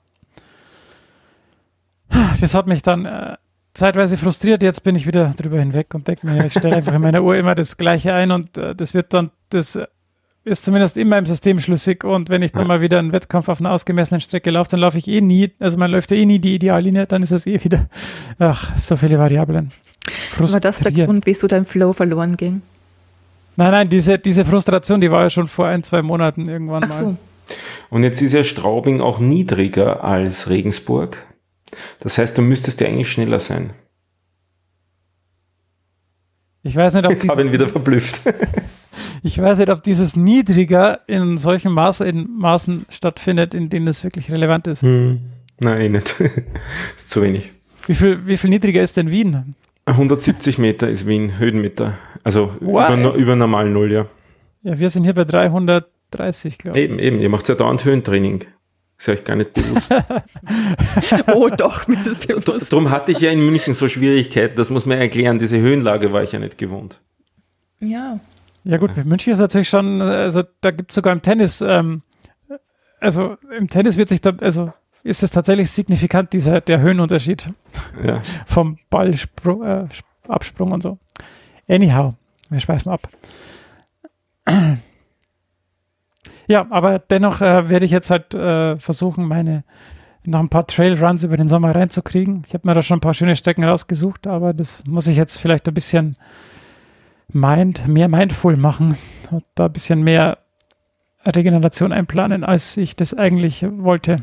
S5: Das hat mich dann äh, zeitweise frustriert. Jetzt bin ich wieder drüber hinweg und denke mir, ich stelle einfach in meiner Uhr immer das Gleiche ein und äh, das wird dann, das ist zumindest immer im System schlüssig. Und wenn ich dann ja. mal wieder einen Wettkampf auf einer ausgemessenen Strecke laufe, dann laufe ich eh nie, also man läuft ja eh nie die Ideallinie, dann ist es eh wieder, ach, so viele Variablen.
S3: War das der Grund, wieso dein Flow verloren ging?
S5: Nein, nein, diese, diese Frustration, die war ja schon vor ein, zwei Monaten irgendwann Ach so. mal.
S2: Und jetzt ist ja Straubing auch niedriger als Regensburg. Das heißt, du müsstest ja eigentlich schneller sein.
S5: Ich weiß nicht, ob
S2: Jetzt habe ich ihn wieder verblüfft.
S5: ich weiß nicht, ob dieses niedriger in solchen Maß, in Maßen stattfindet, in denen es wirklich relevant ist. Hm.
S2: Nein, eh nicht. ist zu wenig.
S5: Wie viel, wie viel niedriger ist denn Wien?
S2: 170 Meter ist Wien, Höhenmeter. Also über, über, normal Null, ja.
S5: Ja, wir sind hier bei 330, glaube
S2: ich. Eben, eben. Ihr macht ja dauernd Höhentraining. Ist euch gar nicht bewusst.
S3: oh doch, mir ist bewusst.
S2: Darum hatte ich ja in München so Schwierigkeiten, das muss man erklären. Diese Höhenlage war ich ja nicht gewohnt.
S3: Ja.
S5: Ja gut, München ist natürlich schon, also da gibt es sogar im Tennis, ähm, also im Tennis wird sich da, also ist es tatsächlich signifikant, dieser, der Höhenunterschied
S2: Ja.
S5: vom Ballsprung, äh, und so. Anyhow, wir schweifen ab. Ja, aber dennoch äh, werde ich jetzt halt äh, versuchen, meine noch ein paar Trailruns über den Sommer reinzukriegen. Ich habe mir da schon ein paar schöne Strecken rausgesucht, aber das muss ich jetzt vielleicht ein bisschen mind, mehr mindful machen und da ein bisschen mehr Regeneration einplanen, als ich das eigentlich wollte.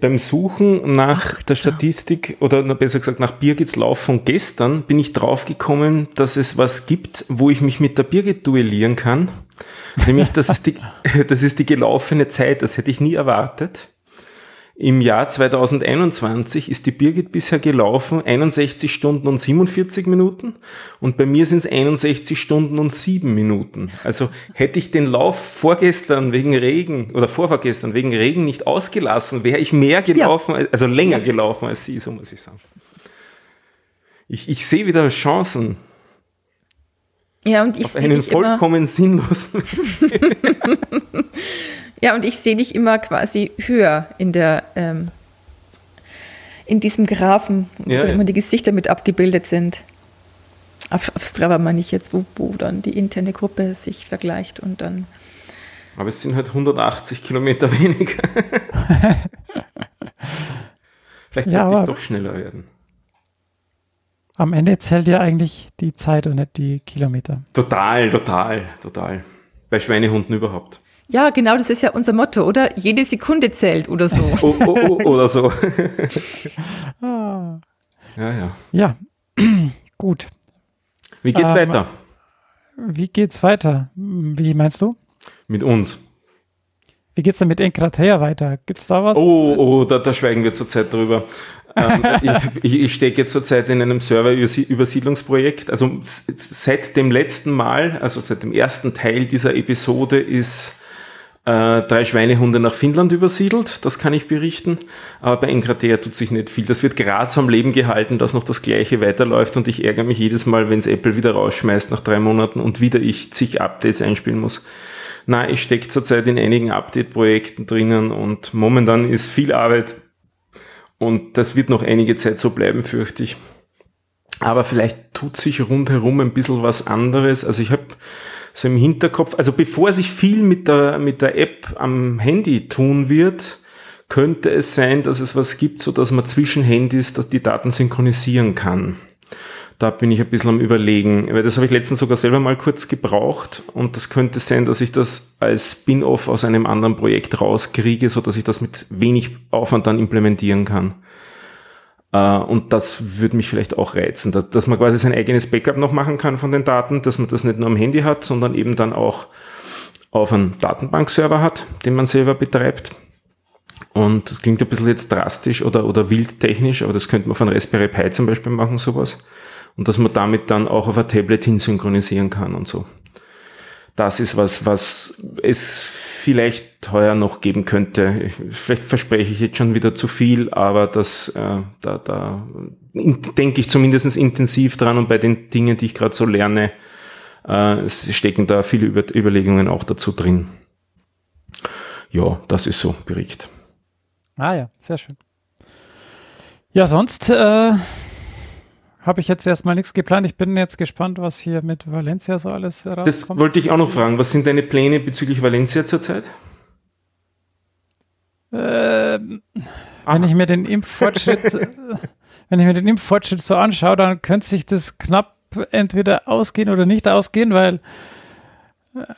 S2: Beim Suchen nach der Statistik oder besser gesagt nach Birgits Lauf von gestern bin ich draufgekommen, dass es was gibt, wo ich mich mit der Birgit duellieren kann. Nämlich, das ist die, das ist die gelaufene Zeit. Das hätte ich nie erwartet. Im Jahr 2021 ist die Birgit bisher gelaufen 61 Stunden und 47 Minuten und bei mir sind es 61 Stunden und 7 Minuten. Also hätte ich den Lauf vorgestern wegen Regen oder vorvorgestern wegen Regen nicht ausgelassen, wäre ich mehr gelaufen, also länger gelaufen als sie, so muss ich sagen. Ich, ich sehe wieder Chancen
S3: Ja, und ich
S2: auf
S3: sehe
S2: einen
S3: dich immer,
S2: vollkommen sinnlosen.
S3: ja, und ich sehe dich immer quasi höher in der, ähm, in diesem Graphen, wo
S2: Ja, ja.
S3: immer die Gesichter mit abgebildet sind. Auf, auf Strava meine ich jetzt, wo, wo dann die interne Gruppe sich vergleicht und dann
S2: Aber es sind halt 180 Kilometer weniger. Vielleicht
S5: Ja,
S2: sollte ich
S5: aber-
S2: doch schneller werden.
S5: Am Ende zählt ja eigentlich die Zeit und nicht die Kilometer.
S2: Total, total, total. Bei Schweinehunden überhaupt.
S3: Ja, genau, das ist ja unser Motto, oder? Jede Sekunde zählt oder so.
S2: Oh, oh, oh, oder so.
S5: Ah.
S2: Ja, ja.
S5: Ja, gut.
S2: Wie geht's
S5: Ähm,
S2: weiter
S5: Wie geht's weiter? Wie meinst du?
S2: mit uns?
S5: Wie geht's denn mit Enkratea weiter? Gibt's da was?
S2: Oh, oh, da, da schweigen wir zurzeit drüber. Ähm, ich ich, stecke zurzeit in einem Serverübersiedlungsprojekt. Also seit dem letzten Mal, also seit dem ersten Teil dieser Episode ist äh, drei Schweinehunde nach Finnland übersiedelt. Das kann ich berichten. Aber bei Enkratea tut sich nicht viel. Das wird gerade so am Leben gehalten, dass noch das Gleiche weiterläuft und ich ärgere mich jedes Mal, wenn es Apple wieder rausschmeißt nach drei Monaten und wieder ich zig Updates einspielen muss. Na, ich stecke zurzeit in einigen Update-Projekten drinnen und momentan ist viel Arbeit und das wird noch einige Zeit so bleiben, fürchte ich. Aber vielleicht tut sich rundherum ein bisschen was anderes. Also ich habe so im Hinterkopf, also bevor sich viel mit der, mit der App am Handy tun wird, könnte es sein, dass es was gibt, so dass man zwischen Handys dass die Daten synchronisieren kann. Da bin ich ein bisschen am überlegen, weil das habe ich letztens sogar selber mal kurz gebraucht und das könnte sein, dass ich das als Spin-off aus einem anderen Projekt rauskriege, so dass ich das mit wenig Aufwand dann implementieren kann. Äh, Und das würde mich vielleicht auch reizen, dass, man quasi sein eigenes Backup noch machen kann von den Daten, dass man das nicht nur am Handy hat, sondern eben dann auch auf einem Datenbankserver hat, den man selber betreibt. Und das klingt ein bisschen jetzt drastisch oder, oder wildtechnisch, aber das könnte man von Raspberry Pi zum Beispiel machen, sowas. Und dass man damit dann auch auf ein Tablet hinsynchronisieren kann und so. Das ist was, was es vielleicht heuer noch geben könnte. Ich, vielleicht verspreche ich jetzt schon wieder zu viel, aber das, äh, da, da denke ich zumindest intensiv dran und bei den Dingen, die ich gerade so lerne, äh, stecken da viele Über Überlegungen auch dazu drin. Ja, das ist so Bericht.
S5: Ah ja, sehr schön. Ja, sonst äh, habe ich jetzt erstmal nichts geplant. Ich bin jetzt gespannt, was hier mit Valencia so alles rauskommt.
S2: Das wollte ich auch noch fragen. Was sind deine Pläne bezüglich Valencia zurzeit?
S5: Ähm, wenn ich mir den Impffortschritt, wenn ich mir den Impffortschritt so anschaue, dann könnte sich das knapp entweder ausgehen oder nicht ausgehen, weil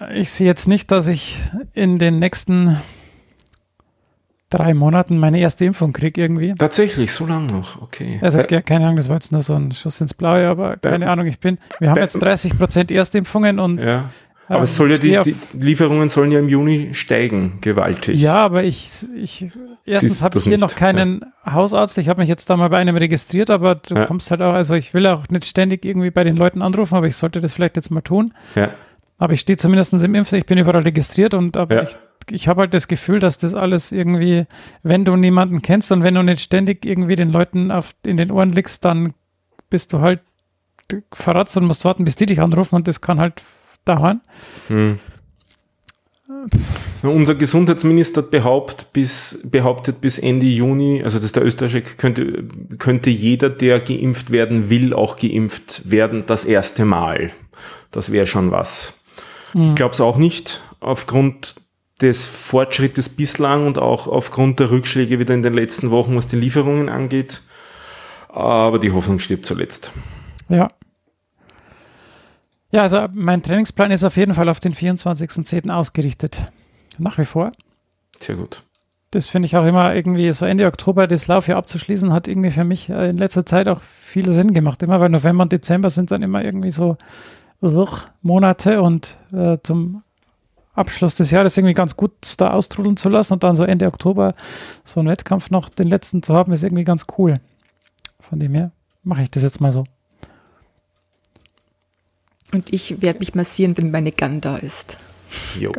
S5: äh, ich sehe jetzt nicht, dass ich in den nächsten drei Monaten meine erste Impfung kriege irgendwie.
S2: Tatsächlich, so lange noch. Okay.
S5: Also ja, keine Ahnung, das war jetzt nur so ein Schuss ins Blaue, aber keine Ahnung, ich bin, wir haben jetzt 30 Prozent Erstimpfungen und
S2: ja. Aber
S5: ähm,
S2: es soll ja die, die Lieferungen sollen ja im Juni steigen, gewaltig.
S5: Ja, aber ich, ich erstens habe ich hier
S2: nicht,
S5: noch keinen Hausarzt. Ich habe mich jetzt da mal bei einem registriert, aber du
S2: Ja.
S5: kommst halt auch, also ich will auch nicht ständig irgendwie bei den Leuten anrufen, aber ich sollte das vielleicht jetzt mal tun.
S2: Ja.
S5: Aber ich stehe zumindest im Impf, ich bin überall registriert und aber
S2: Ja.
S5: ich, ich habe halt das Gefühl, dass das alles irgendwie, wenn du niemanden kennst und wenn du nicht ständig irgendwie den Leuten auf, in den Ohren liegst, dann bist du halt verratzt und musst warten, bis die dich anrufen und das kann halt dauern.
S2: Hm. Unser Gesundheitsminister behauptet bis, behauptet bis Ende Juni, also dass der österreichische könnte, könnte jeder, der geimpft werden will, auch geimpft werden, das erste Mal. Das wäre schon was. Mhm. Ich glaube es auch nicht, aufgrund des Fortschrittes bislang und auch aufgrund der Rückschläge wieder in den letzten Wochen, was die Lieferungen angeht. Aber die Hoffnung stirbt zuletzt.
S5: Ja. Ja, also mein Trainingsplan ist auf jeden Fall auf den 24.10. ausgerichtet. Nach wie vor.
S2: Sehr gut.
S5: Das finde ich auch immer irgendwie so Ende Oktober das Laufjahr abzuschließen, hat irgendwie für mich äh, in letzter Zeit auch viel Sinn gemacht. Immer weil November und Dezember sind dann immer irgendwie so Monate und äh, zum Abschluss des Jahres irgendwie ganz gut da austrudeln zu lassen und dann so Ende Oktober so einen Wettkampf noch den letzten zu haben, ist irgendwie ganz cool. Von dem her mache ich das jetzt mal so.
S3: Und ich werde mich massieren, wenn meine Gun da ist.
S2: Jo.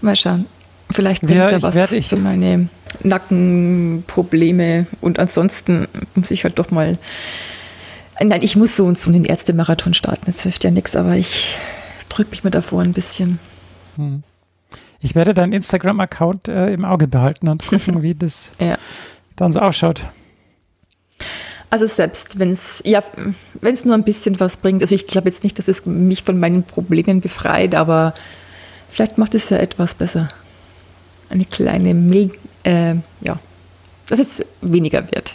S3: Mal schauen. Vielleicht bringt
S5: Ja,
S3: ja
S5: ich
S3: was
S5: ich-
S3: für meine Nackenprobleme. Und ansonsten muss ich halt doch mal. Nein, ich muss so und so einen Ärztemarathon starten. Das hilft ja nichts, aber ich drücke mich mal davor ein bisschen.
S5: Hm. Ich werde deinen Instagram-Account äh, im Auge behalten und gucken, wie das
S3: Ja.
S5: dann so ausschaut.
S3: Also selbst wenn es ja, wenn es nur ein bisschen was bringt. Also ich glaube jetzt nicht, dass es mich von meinen Problemen befreit, aber vielleicht macht es ja etwas besser. Eine kleine Mil äh, ja, dass es weniger wird.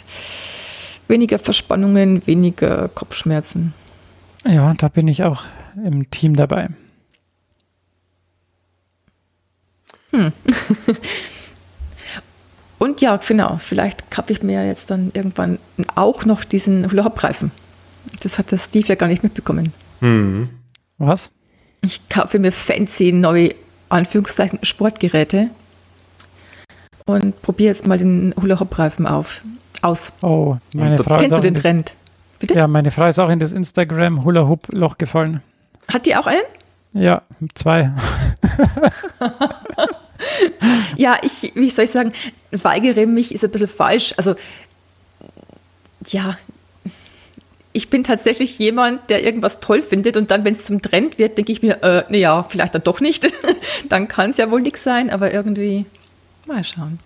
S3: Weniger Verspannungen, weniger Kopfschmerzen.
S5: Ja, da bin ich auch im Team dabei.
S3: Und ja, genau, vielleicht kaufe ich mir jetzt dann irgendwann auch noch diesen Hula-Hop-Reifen. Das hat der Steve ja gar nicht mitbekommen.
S2: Mhm.
S5: Was?
S3: Ich kaufe mir fancy neue Anführungszeichen Sportgeräte und probiere jetzt mal den Hula-Hop-Reifen auf. Aus.
S5: Oh, meine Frau ist
S3: Kennst
S5: auch
S3: du den
S5: in das,
S3: Trend? Bitte?
S5: Ja, meine Frau ist auch in das Instagram Hula Hoop Loch gefallen.
S3: Hat die auch einen?
S5: Ja, zwei.
S3: Ja, ich, wie soll ich sagen, weigere mich ist ein bisschen falsch. Also, ja, ich bin tatsächlich jemand, der irgendwas toll findet und dann, wenn es zum Trend wird, denke ich mir, äh, naja, vielleicht dann doch nicht. dann kann es ja wohl nichts sein, aber irgendwie mal schauen.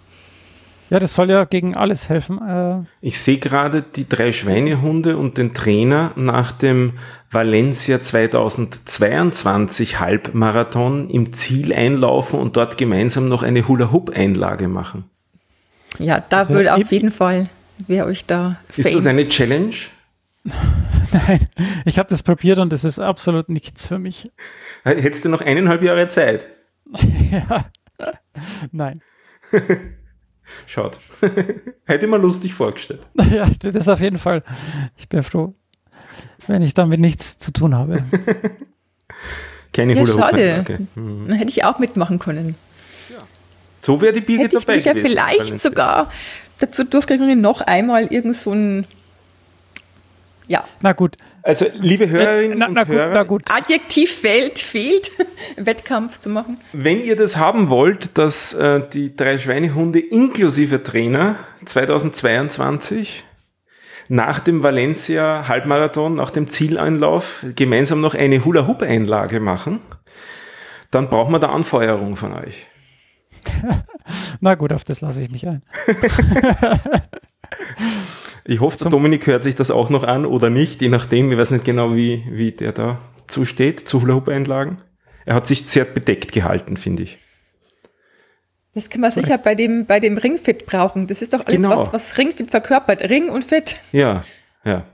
S5: Ja, das soll ja gegen alles helfen. Äh,
S2: Ich sehe gerade die drei Schweinehunde und den Trainer nach dem Valencia 2022 Halbmarathon im Ziel einlaufen und dort gemeinsam noch eine Hula-Hoop-Einlage machen.
S3: Ja, da
S5: wär
S3: würde auf jeden Fall, wer euch da
S2: Ist das
S3: Fame-
S2: eine Challenge?
S5: nein, ich habe das probiert und es ist absolut nichts für mich.
S2: Hättest du noch eineinhalb Jahre Zeit?
S5: ja. Nein.
S2: Schaut. Hätte ich mir lustig vorgestellt.
S5: Ja, das ist auf jeden Fall. Ich bin froh, wenn ich damit nichts zu tun habe.
S2: Keine
S3: Ja,
S2: Hula-Hoop-Einlage.
S3: schade.
S2: Mhm.
S3: Dann hätte ich auch mitmachen können.
S2: So wäre die Birgit
S3: Hätte ich
S2: dabei
S3: mich ja
S2: gewesen.
S3: vielleicht sogar dazu durchgegangen, noch einmal irgend so ein ja,
S5: Na gut.
S2: Also, liebe Hörerinnen
S5: Na,
S2: und
S5: na gut,
S2: Hörer,
S5: na gut.
S3: Adjektiv fehlt, fehlt, Wettkampf zu machen.
S2: Wenn ihr das haben wollt, dass äh, die drei Schweinehunde inklusive Trainer 2022 nach dem Valencia Halbmarathon, nach dem Zieleinlauf gemeinsam noch eine Hula-Hoop-Einlage machen, dann brauchen wir da Anfeuerung von euch.
S5: Na gut, auf das lasse ich mich ein.
S2: Ich hoffe, der Dominik hört sich das auch noch an oder nicht, je nachdem, ich weiß nicht genau, wie, wie der da zusteht, zu Hula-Hoop-Einlagen. Er hat sich sehr bedeckt gehalten, finde ich.
S3: Das kann man sicher bei dem, bei dem Ringfit brauchen. Das ist doch alles,
S2: Genau.
S3: was, was Ringfit verkörpert. Ring und Fit.
S2: Ja, ja.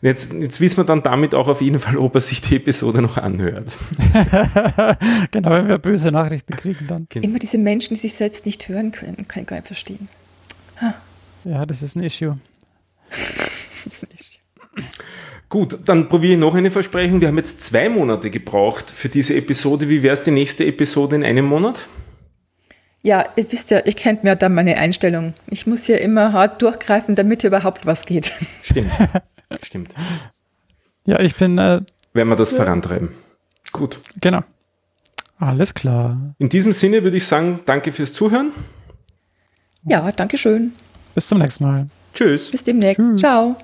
S2: Jetzt, jetzt wissen wir dann damit auch auf jeden Fall, ob er sich die Episode noch anhört.
S5: genau, wenn wir böse Nachrichten kriegen, dann.
S3: Immer diese Menschen, die sich selbst nicht hören können, kann ich gar nicht verstehen.
S5: Ja, das ist ein Issue.
S2: Gut, dann probiere ich noch eine Versprechung. Wir haben jetzt zwei Monate gebraucht für diese Episode. Wie wäre es die nächste Episode in einem Monat?
S3: Ja, ihr wisst ja, ich kennt mir dann meine Einstellung. Ich muss hier immer hart durchgreifen, damit überhaupt was geht.
S2: Stimmt. Stimmt.
S5: Ja, ich bin, äh,
S2: Werden wir das vorantreiben. Gut.
S5: genau. Alles klar.
S2: In diesem Sinne würde ich sagen, danke fürs Zuhören.
S3: Ja, danke schön.
S5: Bis zum nächsten Mal.
S2: Tschüss.
S3: Bis demnächst.
S5: Tschüss.
S3: Ciao.